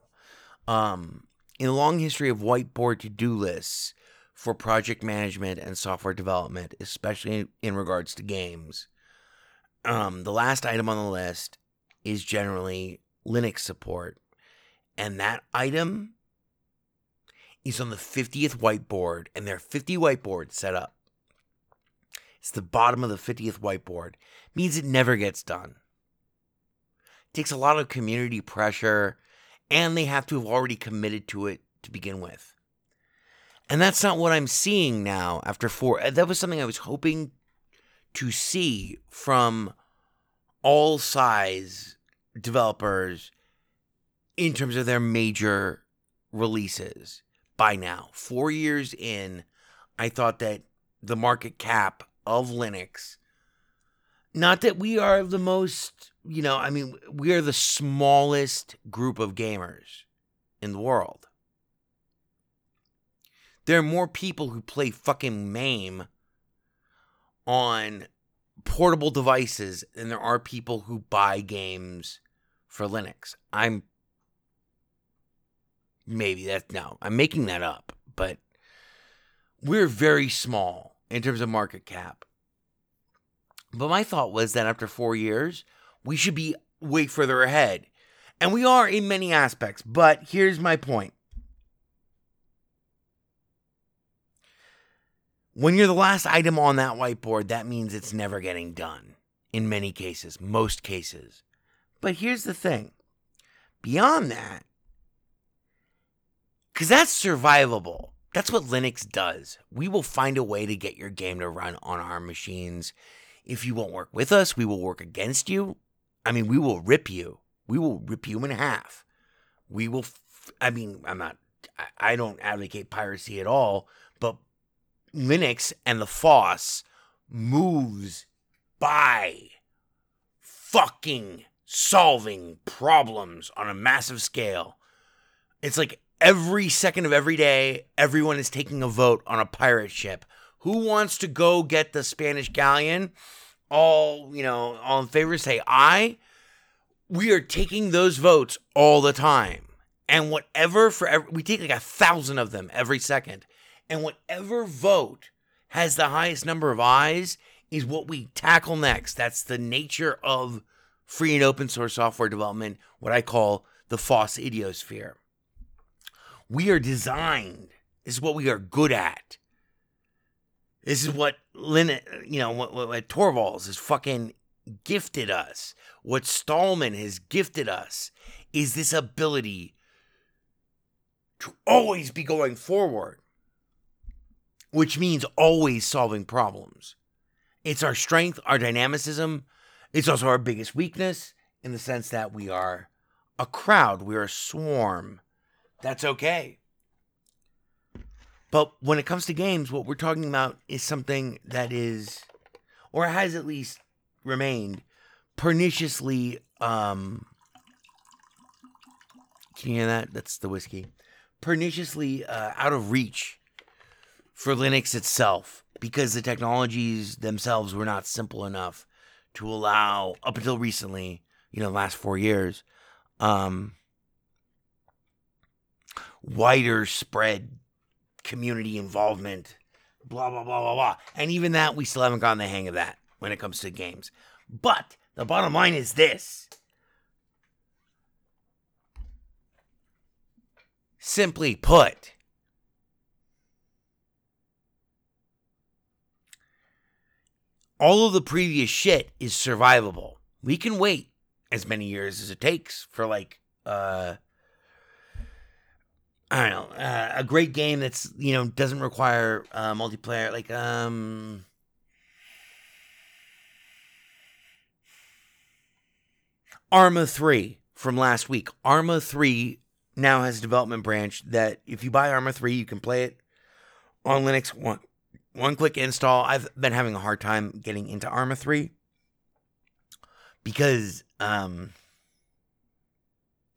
Um, in the long history of whiteboard to do lists for project management and software development, especially in regards to games, um, the last item on the list is generally Linux support. And that item is on the 50th whiteboard, and there are 50 whiteboards set up. It's the bottom of the 50th whiteboard. Means it never gets done. It takes a lot of community pressure, and they have to have already committed to it to begin with. And that's not what I'm seeing now after four. uh, That was something I was hoping to see from all size developers in terms of their major releases by now. Four years in, I thought that the market cap of Linux, not that we are the most, you know, I mean, we are the smallest group of gamers in the world. There are more people who play fucking MAME on portable devices than there are people who buy games for Linux. I'm maybe that's no, I'm making that up, but we're very small in terms of market cap. But my thought was that after four years, we should be way further ahead. And we are in many aspects, but here's my point. When you're the last item on that whiteboard, that means it's never getting done in many cases, most cases. But here's the thing beyond that, because that's survivable. That's what Linux does. We will find a way to get your game to run on our machines. If you won't work with us, we will work against you. I mean, we will rip you. We will rip you in half. We will, f- I mean, I'm not, I- I don't advocate piracy at all, but Linux and the FOSS moves by fucking solving problems on a massive scale. It's like every second of every day, everyone is taking a vote on a pirate ship. Who wants to go get the Spanish galleon? All, you know, all in favor say aye. We are taking those votes all the time. And whatever for every, we take like a thousand of them every second. And whatever vote has the highest number of ayes is what we tackle next. That's the nature of free and open source software development, what I call the FOSS idiosphere. We are designed. This is what we are good at. This is what Lin, you know, what, what, what Torvalds has fucking gifted us. What Stallman has gifted us is this ability to always be going forward, which means always solving problems. It's our strength, our dynamicism. It's also our biggest weakness in the sense that we are a crowd, we're a swarm. That's okay. But when it comes to games, what we're talking about is something that is, or has at least remained, perniciously. Um, can you hear that? That's the whiskey. Perniciously uh, out of reach for Linux itself because the technologies themselves were not simple enough to allow, up until recently, you know, last four years, um, wider spread community involvement, blah, blah, blah, blah, blah. And even that, we still haven't gotten the hang of that when it comes to games. But the bottom line is this simply put, all of the previous shit is survivable. We can wait as many years as it takes for like uh I don't know, uh, a great game that's, you know, doesn't require uh, multiplayer like um Arma 3 from last week. Arma 3 now has a development branch that if you buy Arma 3, you can play it on Linux one one click install. I've been having a hard time getting into Arma 3 because um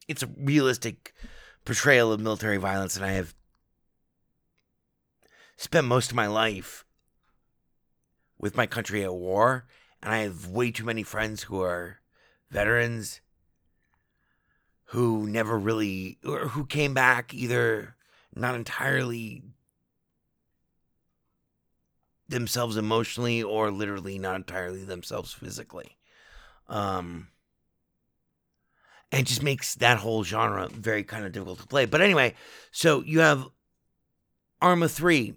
it's a realistic portrayal of military violence and I have spent most of my life with my country at war and I have way too many friends who are veterans who never really or who came back either not entirely themselves emotionally or literally not entirely themselves physically. Um and just makes that whole genre very kind of difficult to play. But anyway, so you have Arma 3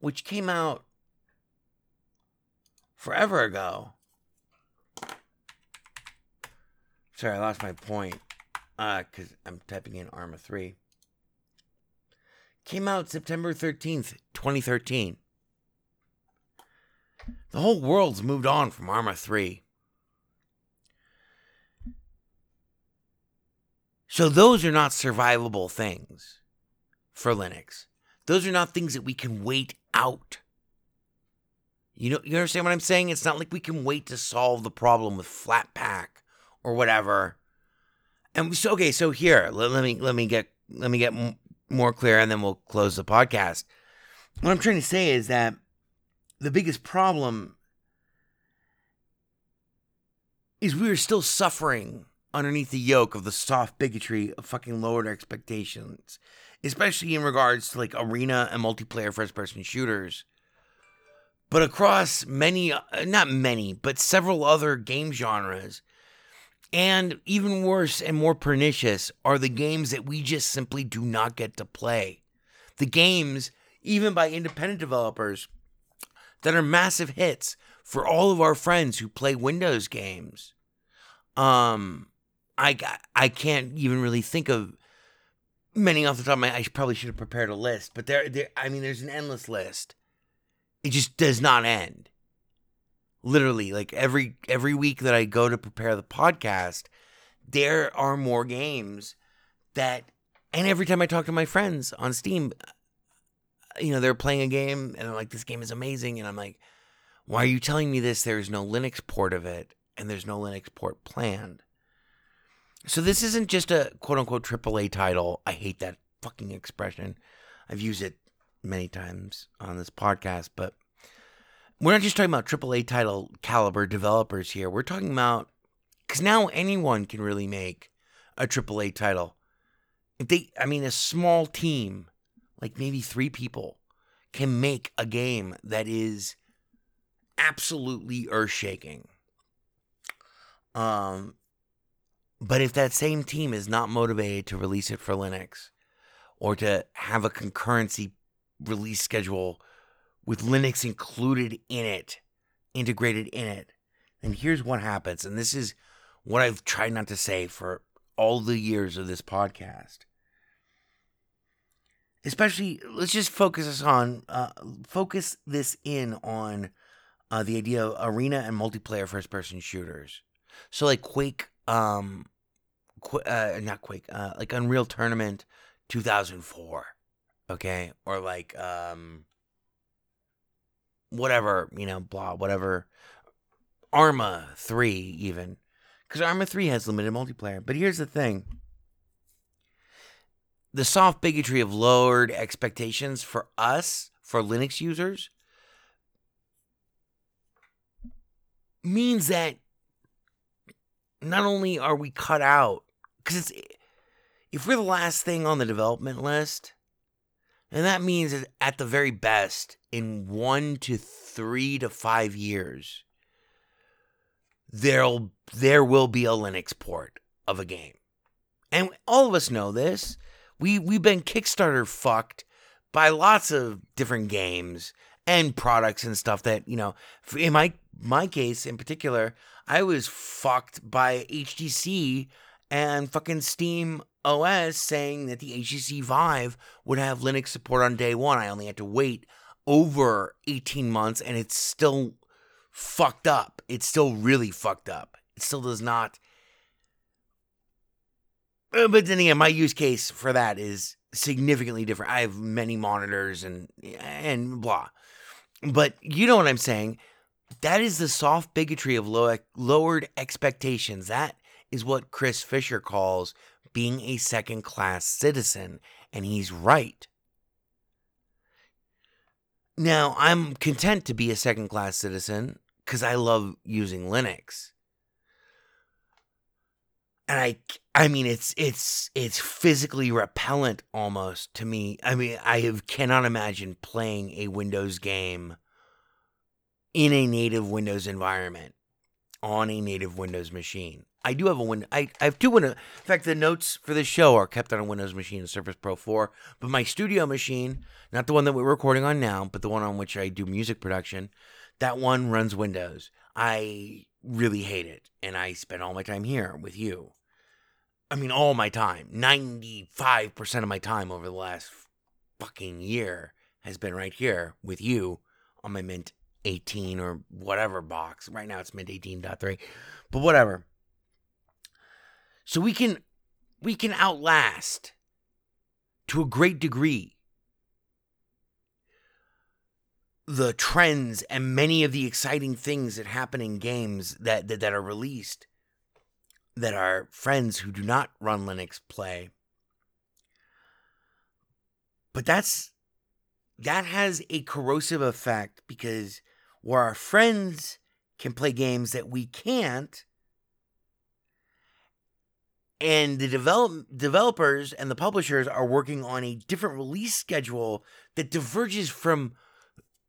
which came out forever ago. Sorry, I lost my point uh, because I'm typing in Arma 3. Came out September 13th, 2013. The whole world's moved on from Arma 3. So those are not survivable things for Linux. Those are not things that we can wait out. You know, you understand what I'm saying? It's not like we can wait to solve the problem with Flatpak or whatever. And so, okay, so here, let, let me let me get let me get m- more clear, and then we'll close the podcast. What I'm trying to say is that the biggest problem is we are still suffering underneath the yoke of the soft bigotry of fucking lowered expectations, especially in regards to like arena and multiplayer first person shooters. But across many, uh, not many, but several other game genres, and even worse and more pernicious are the games that we just simply do not get to play. The games, even by independent developers, that are massive hits for all of our friends who play Windows games. Um, I I can't even really think of many off the top of my. I probably should have prepared a list, but there, there. I mean, there's an endless list. It just does not end. Literally, like every every week that I go to prepare the podcast, there are more games that, and every time I talk to my friends on Steam, uh, you know, they're playing a game and they're like, "This game is amazing," and I'm like, "Why are you telling me this? There's no Linux port of it, and there's no Linux port planned." So this isn't just a quote unquote AAA title. I hate that fucking expression. I've used it many times on this podcast, but we're not just talking about AAA title caliber developers here. We're talking about because now anyone can really make a AAA title. If they, I mean, a small team, like maybe three people, can make a game that is absolutely earth shaking. Um, but if that same team is not motivated to release it for Linux or to have a concurrency release schedule with Linux included in it, integrated in it, then here's what happens. And this is what I've tried not to say for all the years of this podcast. Especially, let's just focus us on, uh, focus this in on uh, the idea of arena and multiplayer first person shooters. So, like Quake um Qu- uh not quake uh like unreal tournament 2004 okay? Or like um whatever you know blah whatever. Arma 3 even because arma 3 has limited multiplayer but here's the thing. The soft bigotry of lowered expectations for us for linux users means that not only are we cut out because it's if we're the last thing on the development list and that means that at the very best in one to three to five years there'll there will be a linux port of a game. And all of us know this. We we've been kickstarter fucked by lots of different games and products and stuff that you know in my my case in particular i was fucked by htc and fucking steam os saying that the htc vive would have linux support on day one. I only had to wait over 18 months and it's still fucked up. It's still really fucked up. It still does not uh, but then again my use case for that is significantly different. I have many monitors and and blah. But you know what I'm saying? That is the soft bigotry of low, lowered expectations. That is what Chris Fisher calls being a second class citizen. And he's right. Now, I'm content to be a second class citizen because I love using Linux. And I I mean it's it's it's physically repellent almost to me. I mean, I have, cannot imagine playing a Windows game in a native Windows environment on a native Windows machine. I do have a Win. I, I have two Windows. In fact, the notes for this show are kept on a Windows machine, a Surface Pro 4. But my studio machine, not the one that we're recording on now, but the one on which I do music production, That one runs Windows. I really hate it, and I spend all my time here with you. I mean, all my time. 95% of my time over the last fucking year has been right here with you on my Mint 18 or whatever box. Right now it's Mint 18.3, but whatever. So we can we can outlast to a great degree the trends and many of the exciting things that happen in games that, that, that are released that our friends who do not run Linux play. But that's that has a corrosive effect because where our friends can play games that we can't. And the develop, developers and the publishers are working on a different release schedule that diverges from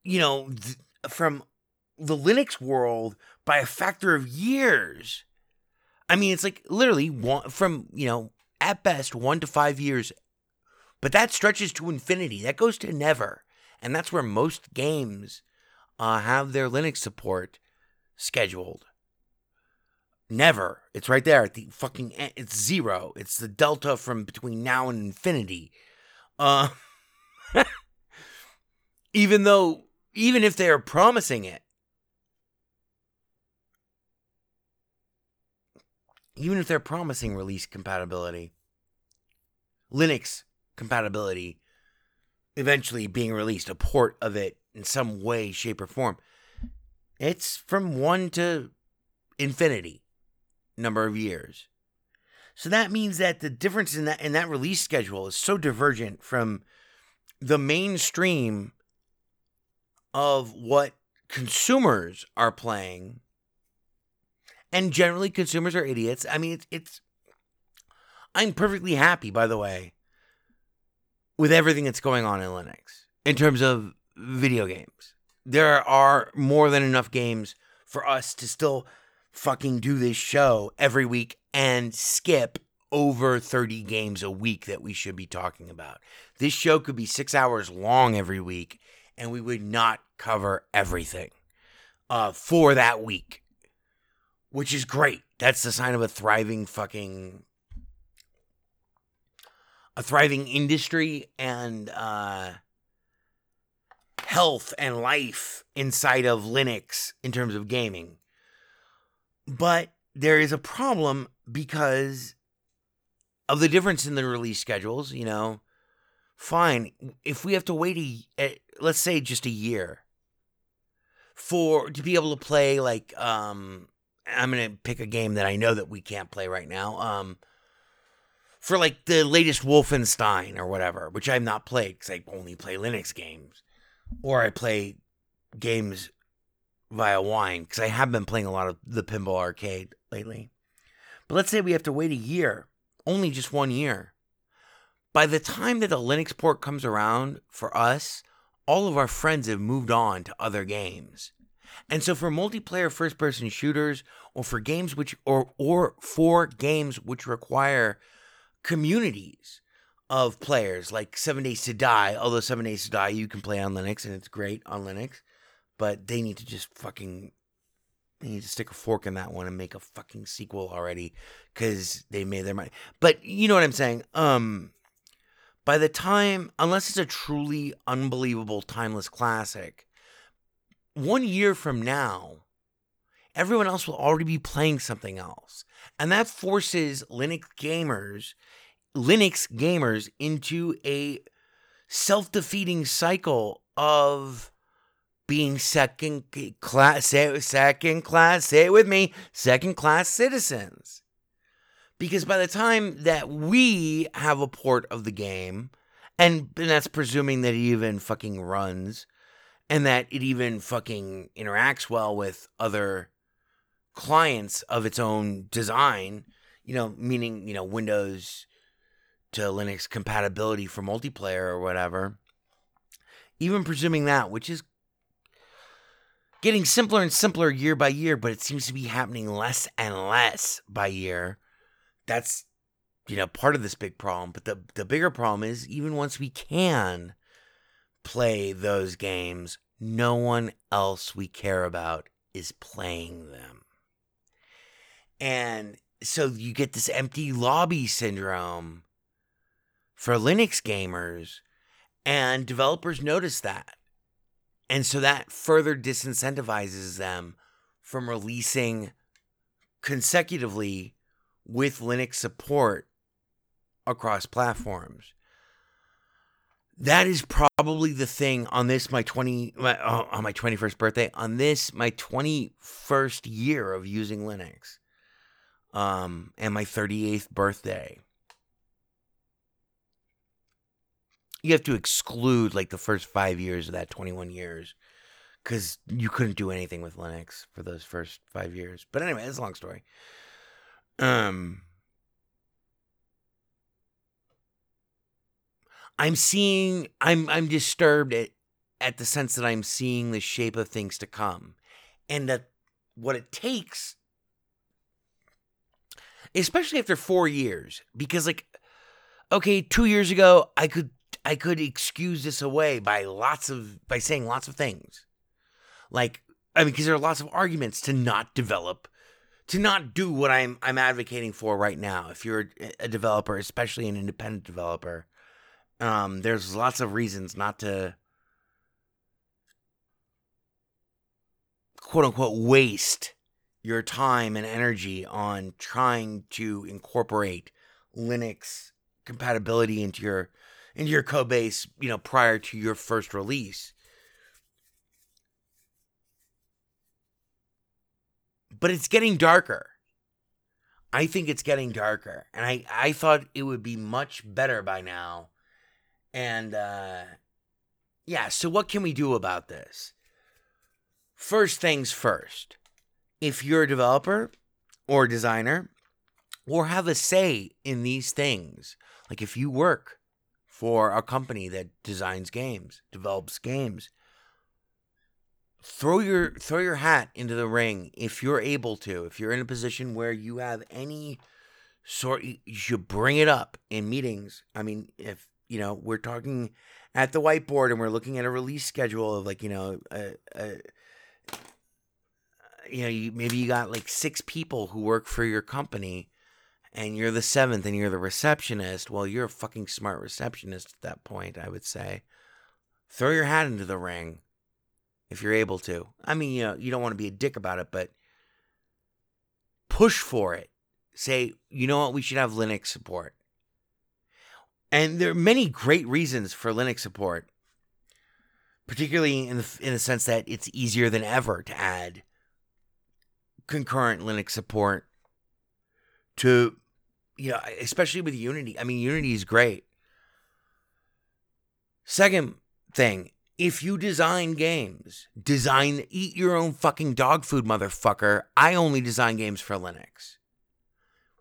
you know th- from the linux world by a factor of years. I mean it's like literally one from you know at best 1 to 5 years. But that stretches to infinity. That goes to never. And that's where most games uh, have their linux support scheduled Never. It's right there at the fucking. e- It's zero. It's the delta from between now and infinity. Uh, even though, even if they are promising it, even if they're promising release compatibility, Linux compatibility, eventually being released, a port of it in some way, shape, or form, it's from one to infinity number of years. So that means that the difference in that in that release schedule is so divergent from the mainstream of what consumers are playing. And generally consumers are idiots. I mean it's it's I'm perfectly happy by the way with everything that's going on in Linux in terms of video games. There are more than enough games for us to still fucking do this show every week and skip over 30 games a week that we should be talking about. This show could be six hours long every week, and we would not cover everything uh, for that week, which is great. That's the sign of a thriving fucking a thriving industry and uh, health and life inside of Linux in terms of gaming. But there is a problem because of the difference in the release schedules, you know. Fine, if we have to wait a let's say just a year for to be able to play like um I'm going to pick a game that I know that we can't play right now. Um for like the latest Wolfenstein or whatever, which I've not played cuz I only play Linux games or I play games via wine because I have been playing a lot of the pinball arcade lately. But let's say we have to wait a year, only just one year. By the time that the Linux port comes around for us, all of our friends have moved on to other games. And so for multiplayer first person shooters or for games which or or for games which require communities of players like 7 Days to Die, although 7 Days to Die you can play on Linux and it's great on Linux but they need to just fucking they need to stick a fork in that one and make a fucking sequel already because they made their money. But you know what I'm saying? Um, by the time, unless it's a truly unbelievable timeless classic, one year from now, everyone else will already be playing something else, and that forces Linux gamers, Linux gamers, into a self-defeating cycle of being second class say, second class say it with me second class citizens. Because by the time that we have a port of the game and, and that's presuming that it even fucking runs and that it even fucking interacts well with other clients of its own design you know meaning you know windows to linux compatibility for multiplayer or whatever even presuming that which is getting simpler and simpler year by year, but it seems to be happening less and less by year. That's you know part of this big problem. But the the bigger problem is even once we can play those games, no one else we care about is playing them. And so you get this empty lobby syndrome for Linux gamers, and developers notice that. And so that further disincentivizes them from releasing consecutively with Linux support across platforms. That is probably the thing on this my 20 my, oh, on my 21st birthday on this my 21st year of using Linux um and my 38th birthday. You have to exclude like the first 5 years of that 21 years cuz you couldn't do anything with Linux for those first 5 years. But anyway, it's a long story. Um I'm seeing I'm I'm disturbed at at the sense that I'm seeing the shape of things to come and that what it takes especially after 4 years because like okay, 2 years ago I could I could excuse this away by lots of by saying lots of things. Like I mean because there are lots of arguments to not develop to not do what I'm I'm advocating for right now if you're a developer, especially an independent developer um, there's lots of reasons not to quote unquote waste your time and energy on trying to incorporate Linux compatibility into your into your code base, you know, prior to your first release. But it's getting darker. I think it's getting darker. And I, I thought it would be much better by now and uh, yeah, so what can we do about this? First things first. If you're a developer or designer or have a say in these things, like if you work for a company that designs games, develops games, throw your throw your hat into the ring if you're able to. If you're in a position where you have any sort you should bring it up in meetings. I mean, if you know, we're talking at the whiteboard and we're looking at a release schedule of like, you know, a, a you know, you, maybe you got like six people who work for your company and you're the seventh and you're the receptionist. Well, you're a fucking smart receptionist at that point, I would say. Throw your hat into the ring if you're able to. I mean, you know, you don't want to be a dick about it, but push for it. Say, you know what, we should have Linux support. And there are many great reasons for Linux support, particularly in the, in the sense that it's easier than ever to add concurrent Linux support to, you know, especially with Unity. I mean, Unity is great. Second thing, if you design games, design, eat your own fucking dog food, motherfucker. I only design games for Linux.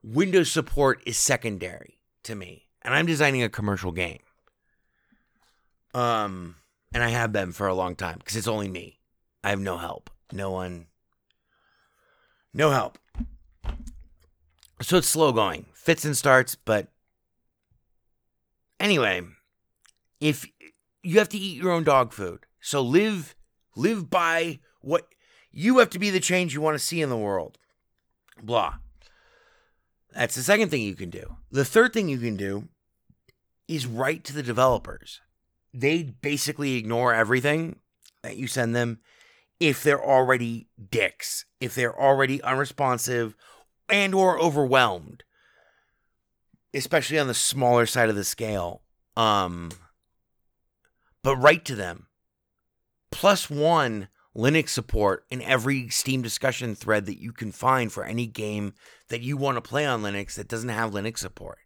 Windows support is secondary to me and I'm designing a commercial game. Um, and I have been for a long time because it's only me. I have no help. No one. No help. So it's slow going, fits and starts, but anyway, if you have to eat your own dog food, so live live by what you have to be the change you want to see in the world. Blah. That's the second thing you can do. The third thing you can do is write to the developers. They basically ignore everything that you send them if they're already dicks, if they're already unresponsive and or overwhelmed, especially on the smaller side of the scale. Um but write to them. Plus 1 Linux support in every Steam discussion thread that you can find for any game that you want to play on Linux that doesn't have Linux support.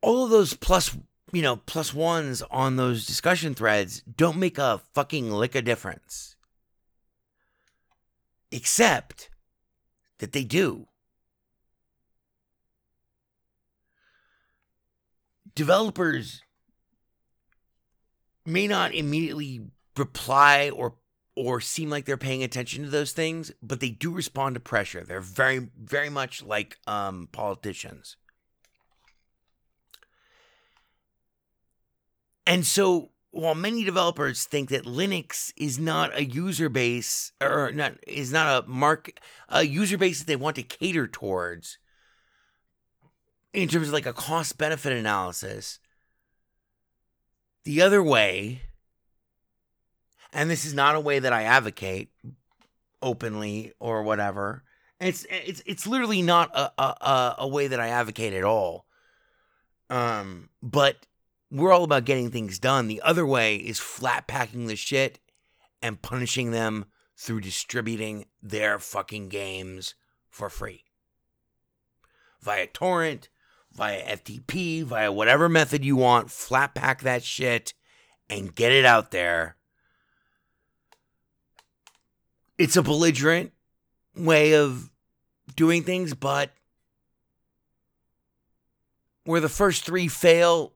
All of those plus, you know, plus ones on those discussion threads don't make a fucking lick of difference. Except that they do. Developers may not immediately reply or or seem like they're paying attention to those things, but they do respond to pressure. They're very very much like um, politicians. And so while many developers think that Linux is not a user base or not is not a mark a user base that they want to cater towards in terms of like a cost benefit analysis, the other way, and this is not a way that I advocate openly or whatever. It's it's it's literally not a a, a- way that I advocate at all. Um, but we're all about getting things done. The other way is flat packing the shit and punishing them through distributing their fucking games for free. Via torrent, via FTP, via whatever method you want, flat pack that shit and get it out there. It's a belligerent way of doing things, but where the first three fail,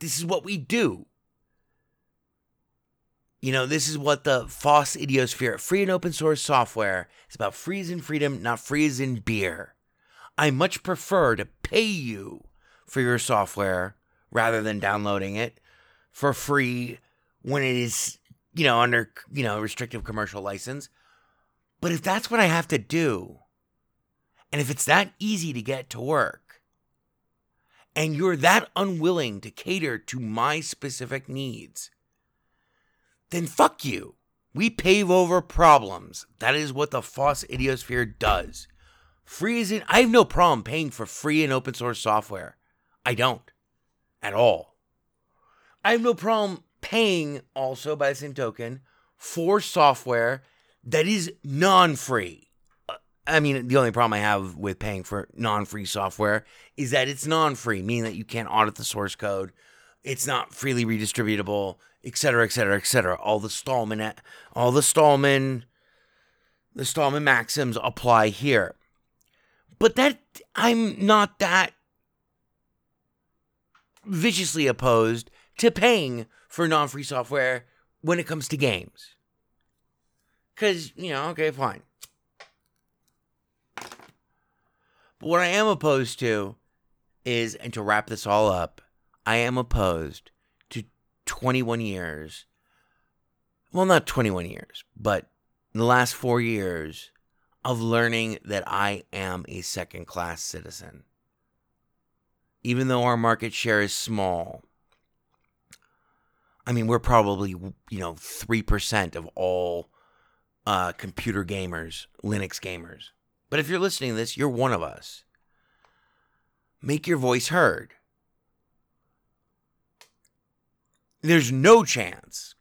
this is what we do. You know, this is what the FOSS idiosphere, free and open source software, is about free as in freedom, not free as in beer. I much prefer to pay you for your software rather than downloading it for free when it is, you know, under, you know, restrictive commercial license. But if that's what I have to do, and if it's that easy to get to work, and you're that unwilling to cater to my specific needs, then fuck you. We pave over problems. That is what the FOSS idiosphere does. Free is in. I have no problem paying for free and open source software. I don't. At all. I have no problem paying also, by the same token, for software that is non free. Uh, I mean, the only problem I have with paying for non free software is that it's non free, meaning that you can't audit the source code. It's not freely redistributable, et cetera, et cetera, et cetera. All the Stallman, all the Stallman, the Stallman maxims apply here. But that, I'm not that viciously opposed to paying for non free software when it comes to games. Because, you know, okay, fine. But what I am opposed to is, and to wrap this all up, I am opposed to 21 years. Well, not 21 years, but in the last four years of learning that I am a second class citizen. Even though our market share is small, I mean, we're probably, you know, 3% of all uh, computer gamers, Linux gamers. But if you're listening to this, you're one of us. Make your voice heard. There's no chance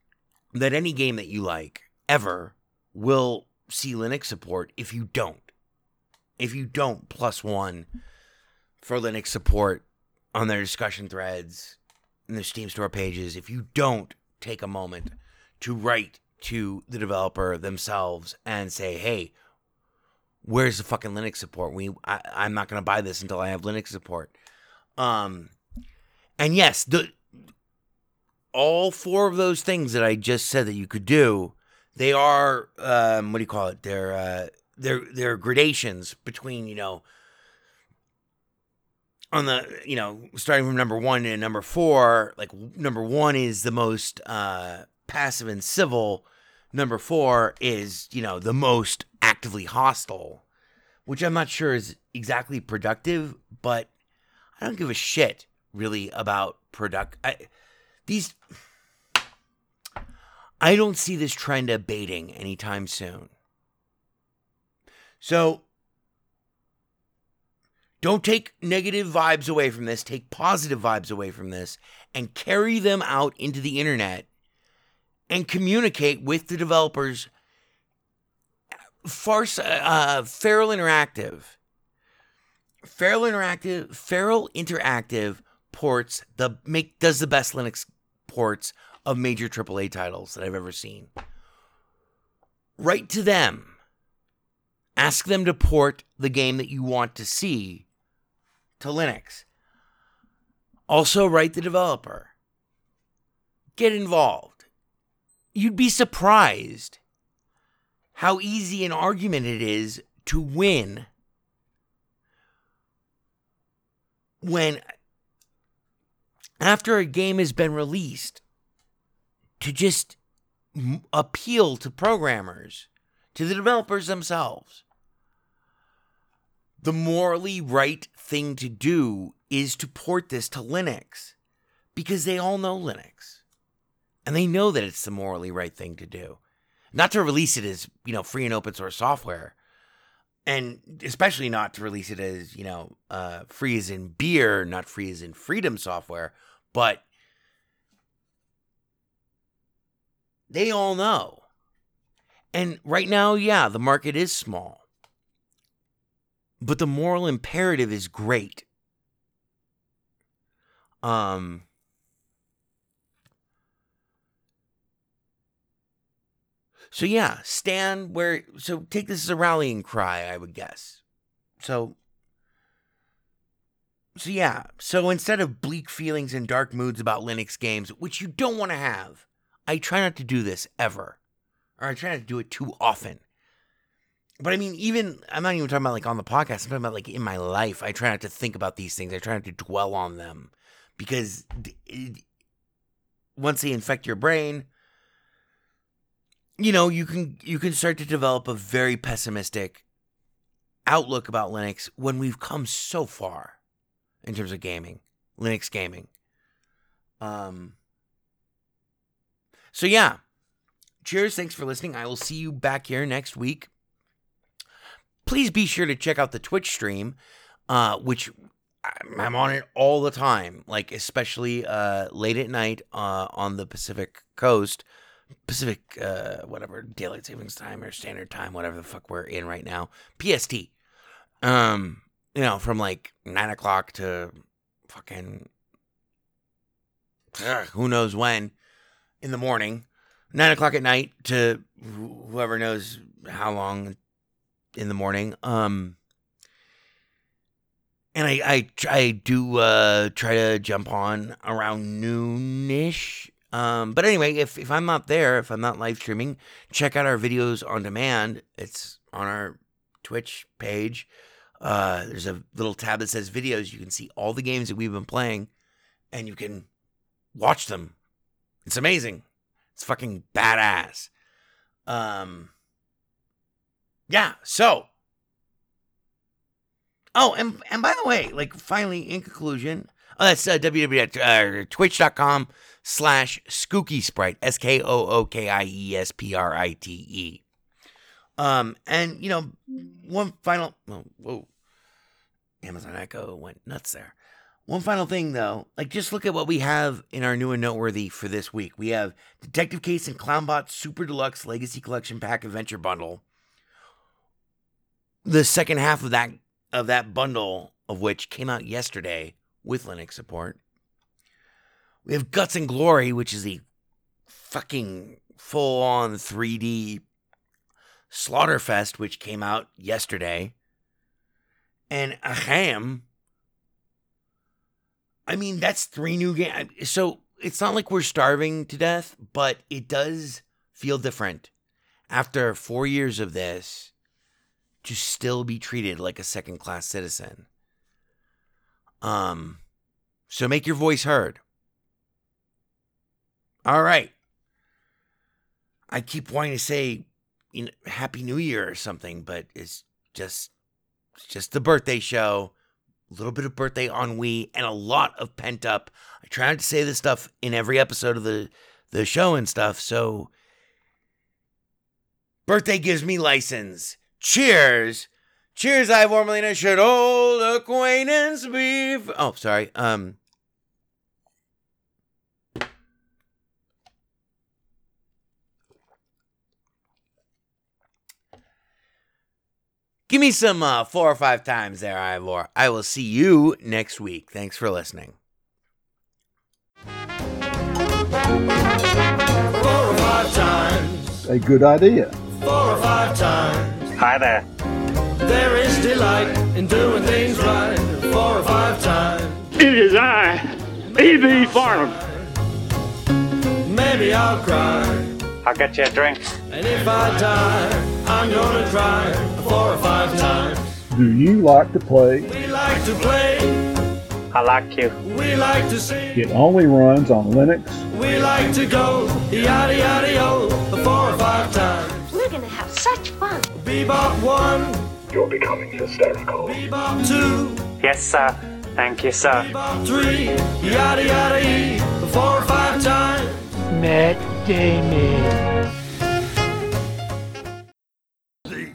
that any game that you like ever will see Linux support if you don't. If you don't plus one for Linux support on their discussion threads in their Steam store pages, if you don't take a moment to write to the developer themselves and say, hey, where's the fucking Linux support? We I, I'm not gonna buy this until I have Linux support. Um and yes, the all four of those things that I just said that you could do, they are um what do you call it? They're uh they're they're gradations between, you know, on the you know starting from number one to number four like number one is the most uh passive and civil number four is you know the most actively hostile which i'm not sure is exactly productive but i don't give a shit really about product I, these i don't see this trend abating anytime soon so don't take negative vibes away from this, take positive vibes away from this, and carry them out into the internet and communicate with the developers. Farce, uh, Feral Interactive. Feral Interactive, Feral Interactive ports the make does the best Linux ports of major AAA titles that I've ever seen. Write to them. Ask them to port the game that you want to see to Linux. Also, write the developer. Get involved. You'd be surprised how easy an argument it is to win when, after a game has been released, to just appeal to programmers, to the developers themselves. The morally right thing to do is to port this to Linux because they all know Linux. And they know that it's the morally right thing to do. Not to release it as, you know, free and open source software. And especially not to release it as, you know, uh, free as in beer, not free as in freedom software, but they all know. And right now, yeah, the market is small. But the moral imperative is great. Um So yeah, stand where so take this as a rallying cry, I would guess. So so yeah, so instead of bleak feelings and dark moods about Linux games, which you don't want to have, I try not to do this ever. Or I try not to do it too often. But I mean, even I'm not even talking about like on the podcast. I'm talking about like in my life. I try not to think about these things. I try not to dwell on them because it, once they infect your brain, you know you can you can start to develop a very pessimistic outlook about Linux when we've come so far in terms of gaming, Linux gaming. Um. So yeah, cheers. Thanks for listening. I will see you back here next week please be sure to check out the Twitch stream, uh, which I'm on it all the time, like especially uh, late at night uh, on the Pacific Coast, Pacific uh, whatever daylight savings time or standard time, whatever the fuck we're in right now, PST. Um, you know, from like nine o'clock to fucking ugh, who knows when in the morning, nine o'clock at night to whoever knows how long in the morning. Um, and I I I do uh try to jump on around noonish. Um, but anyway, if if I'm not there, if I'm not live streaming, check out our videos on demand. It's on our Twitch page. Uh, there's a little tab that says videos. You can see all the games that we've been playing, and you can watch them. It's amazing. It's fucking badass. Um, yeah. So, oh, and and by the way, like finally, in conclusion, oh, that's uh, www.twitch.com slash skookie sprite s k o o k i e s p r i t e. Um, and you know, one final. Oh, whoa, Amazon Echo went nuts there. One final thing, though, like just look at what we have in our new and noteworthy for this week. We have Detective Case and Clownbot Super Deluxe Legacy Collection Pack Adventure Bundle. The second half of that of that bundle, of which came out yesterday with Linux support. We have Guts and Glory, which is the fucking full on 3D Slaughterfest, which came out yesterday. And Ahem. I mean, that's three new games. So it's not like we're starving to death, but it does feel different after four years of this to still be treated like a second class citizen. Um, so make your voice heard. All right. I keep wanting to say you know, Happy New Year or something, but it's just it's just the birthday show. A little bit of birthday ennui and a lot of pent up. I try not to say this stuff in every episode of the the show and stuff. So birthday gives me license. Cheers. Cheers, I warmly should old acquaintance be. Oh, sorry. Um. Give me some uh, four or five times there, Ivor. I will see you next week. Thanks for listening. A good idea. Four or five times. Hi there. There is delight in doing things right. Four or five times. It is I, E.B. Farnum. Maybe I'll cry. I'll get you a drink. And if I die, I'm gonna try four or five times. Do you like to play? We like to play I like you. We like to sing. It only runs on Linux. We like to go yada yada yo four or five times. We're gonna have such fun. Bebop one, You're becoming hysterical. bebop two, Yes, sir. Thank you, sir. bebop three, yada yada e four or five times. The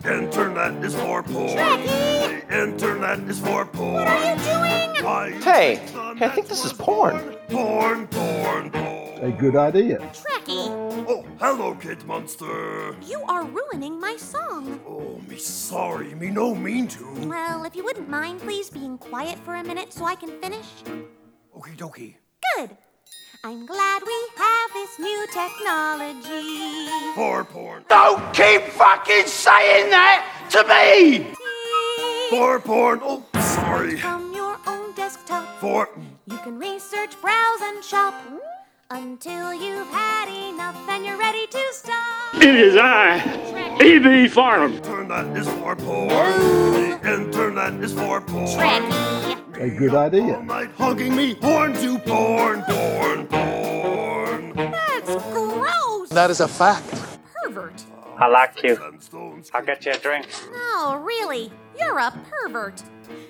internet is for poor. The internet is for poor. What are you doing? Why Hey, I think this is porn. Porn, porn, porn. A good idea. Trekkie, Oh, hello, Kate Monster. you are ruining my song. Oh, me sorry, me no mean to. Well, if you wouldn't mind, please being quiet for a minute so I can finish. Okie dokie. Good. I'm glad we have this new technology. For porn. Don't keep fucking saying that to me! For porn. Oh, sorry. From your own desktop, For. you can research, browse, and shop until you've had enough and you're ready to stop. It is I, E.B. Farnum. Internet is for poor. The internet is for poor. Trekkie. A good idea. All night hugging me. Porn to porn, porn, porn. That's gross. That is a fact. Pervert. I like you. I'll get you a drink. Oh, really, you're a pervert.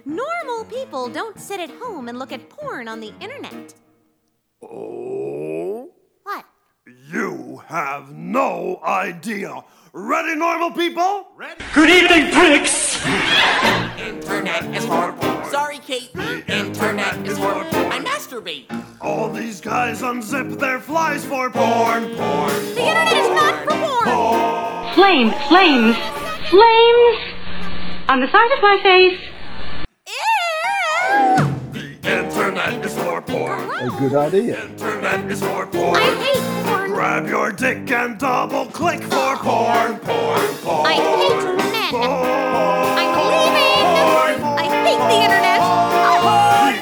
Normal people don't sit at home and look at porn on the internet. Oh. What? You have no idea. Ready, normal people? Ready. Good evening, pricks! Internet is for porn. Sorry, Kate. Internet is for porn. I masturbate. All these guys unzip their flies for porn, porn. The internet is not for porn. porn. Flames, flames, flames on the side of my face. Ew! The internet is for porn. A good idea. Internet is for porn. I hate porn. Grab your dick and double click for porn, porn, porn. I hate men. Porn. I'm leaving. I hate the internet.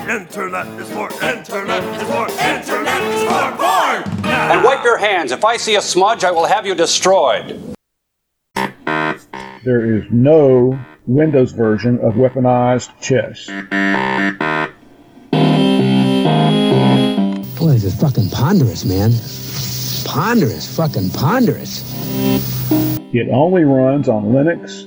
The internet is for internet is for internet is for porn. And wipe your hands. If I see a smudge, I will have you destroyed. There is no Windows version of weaponized chess. Boy, this is fucking ponderous, man. Ponderous, fucking ponderous. It only runs on Linux.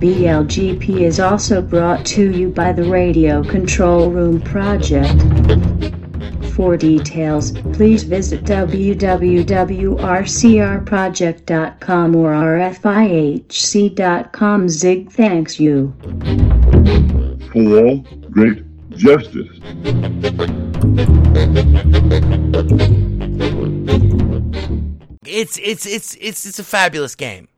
BLGP is also brought to you by the Radio Control Room Project. For details, please visit www.rcrproject.com or rfihc.com. Zig thanks you. For great justice. It's it's it's it's it's a fabulous game.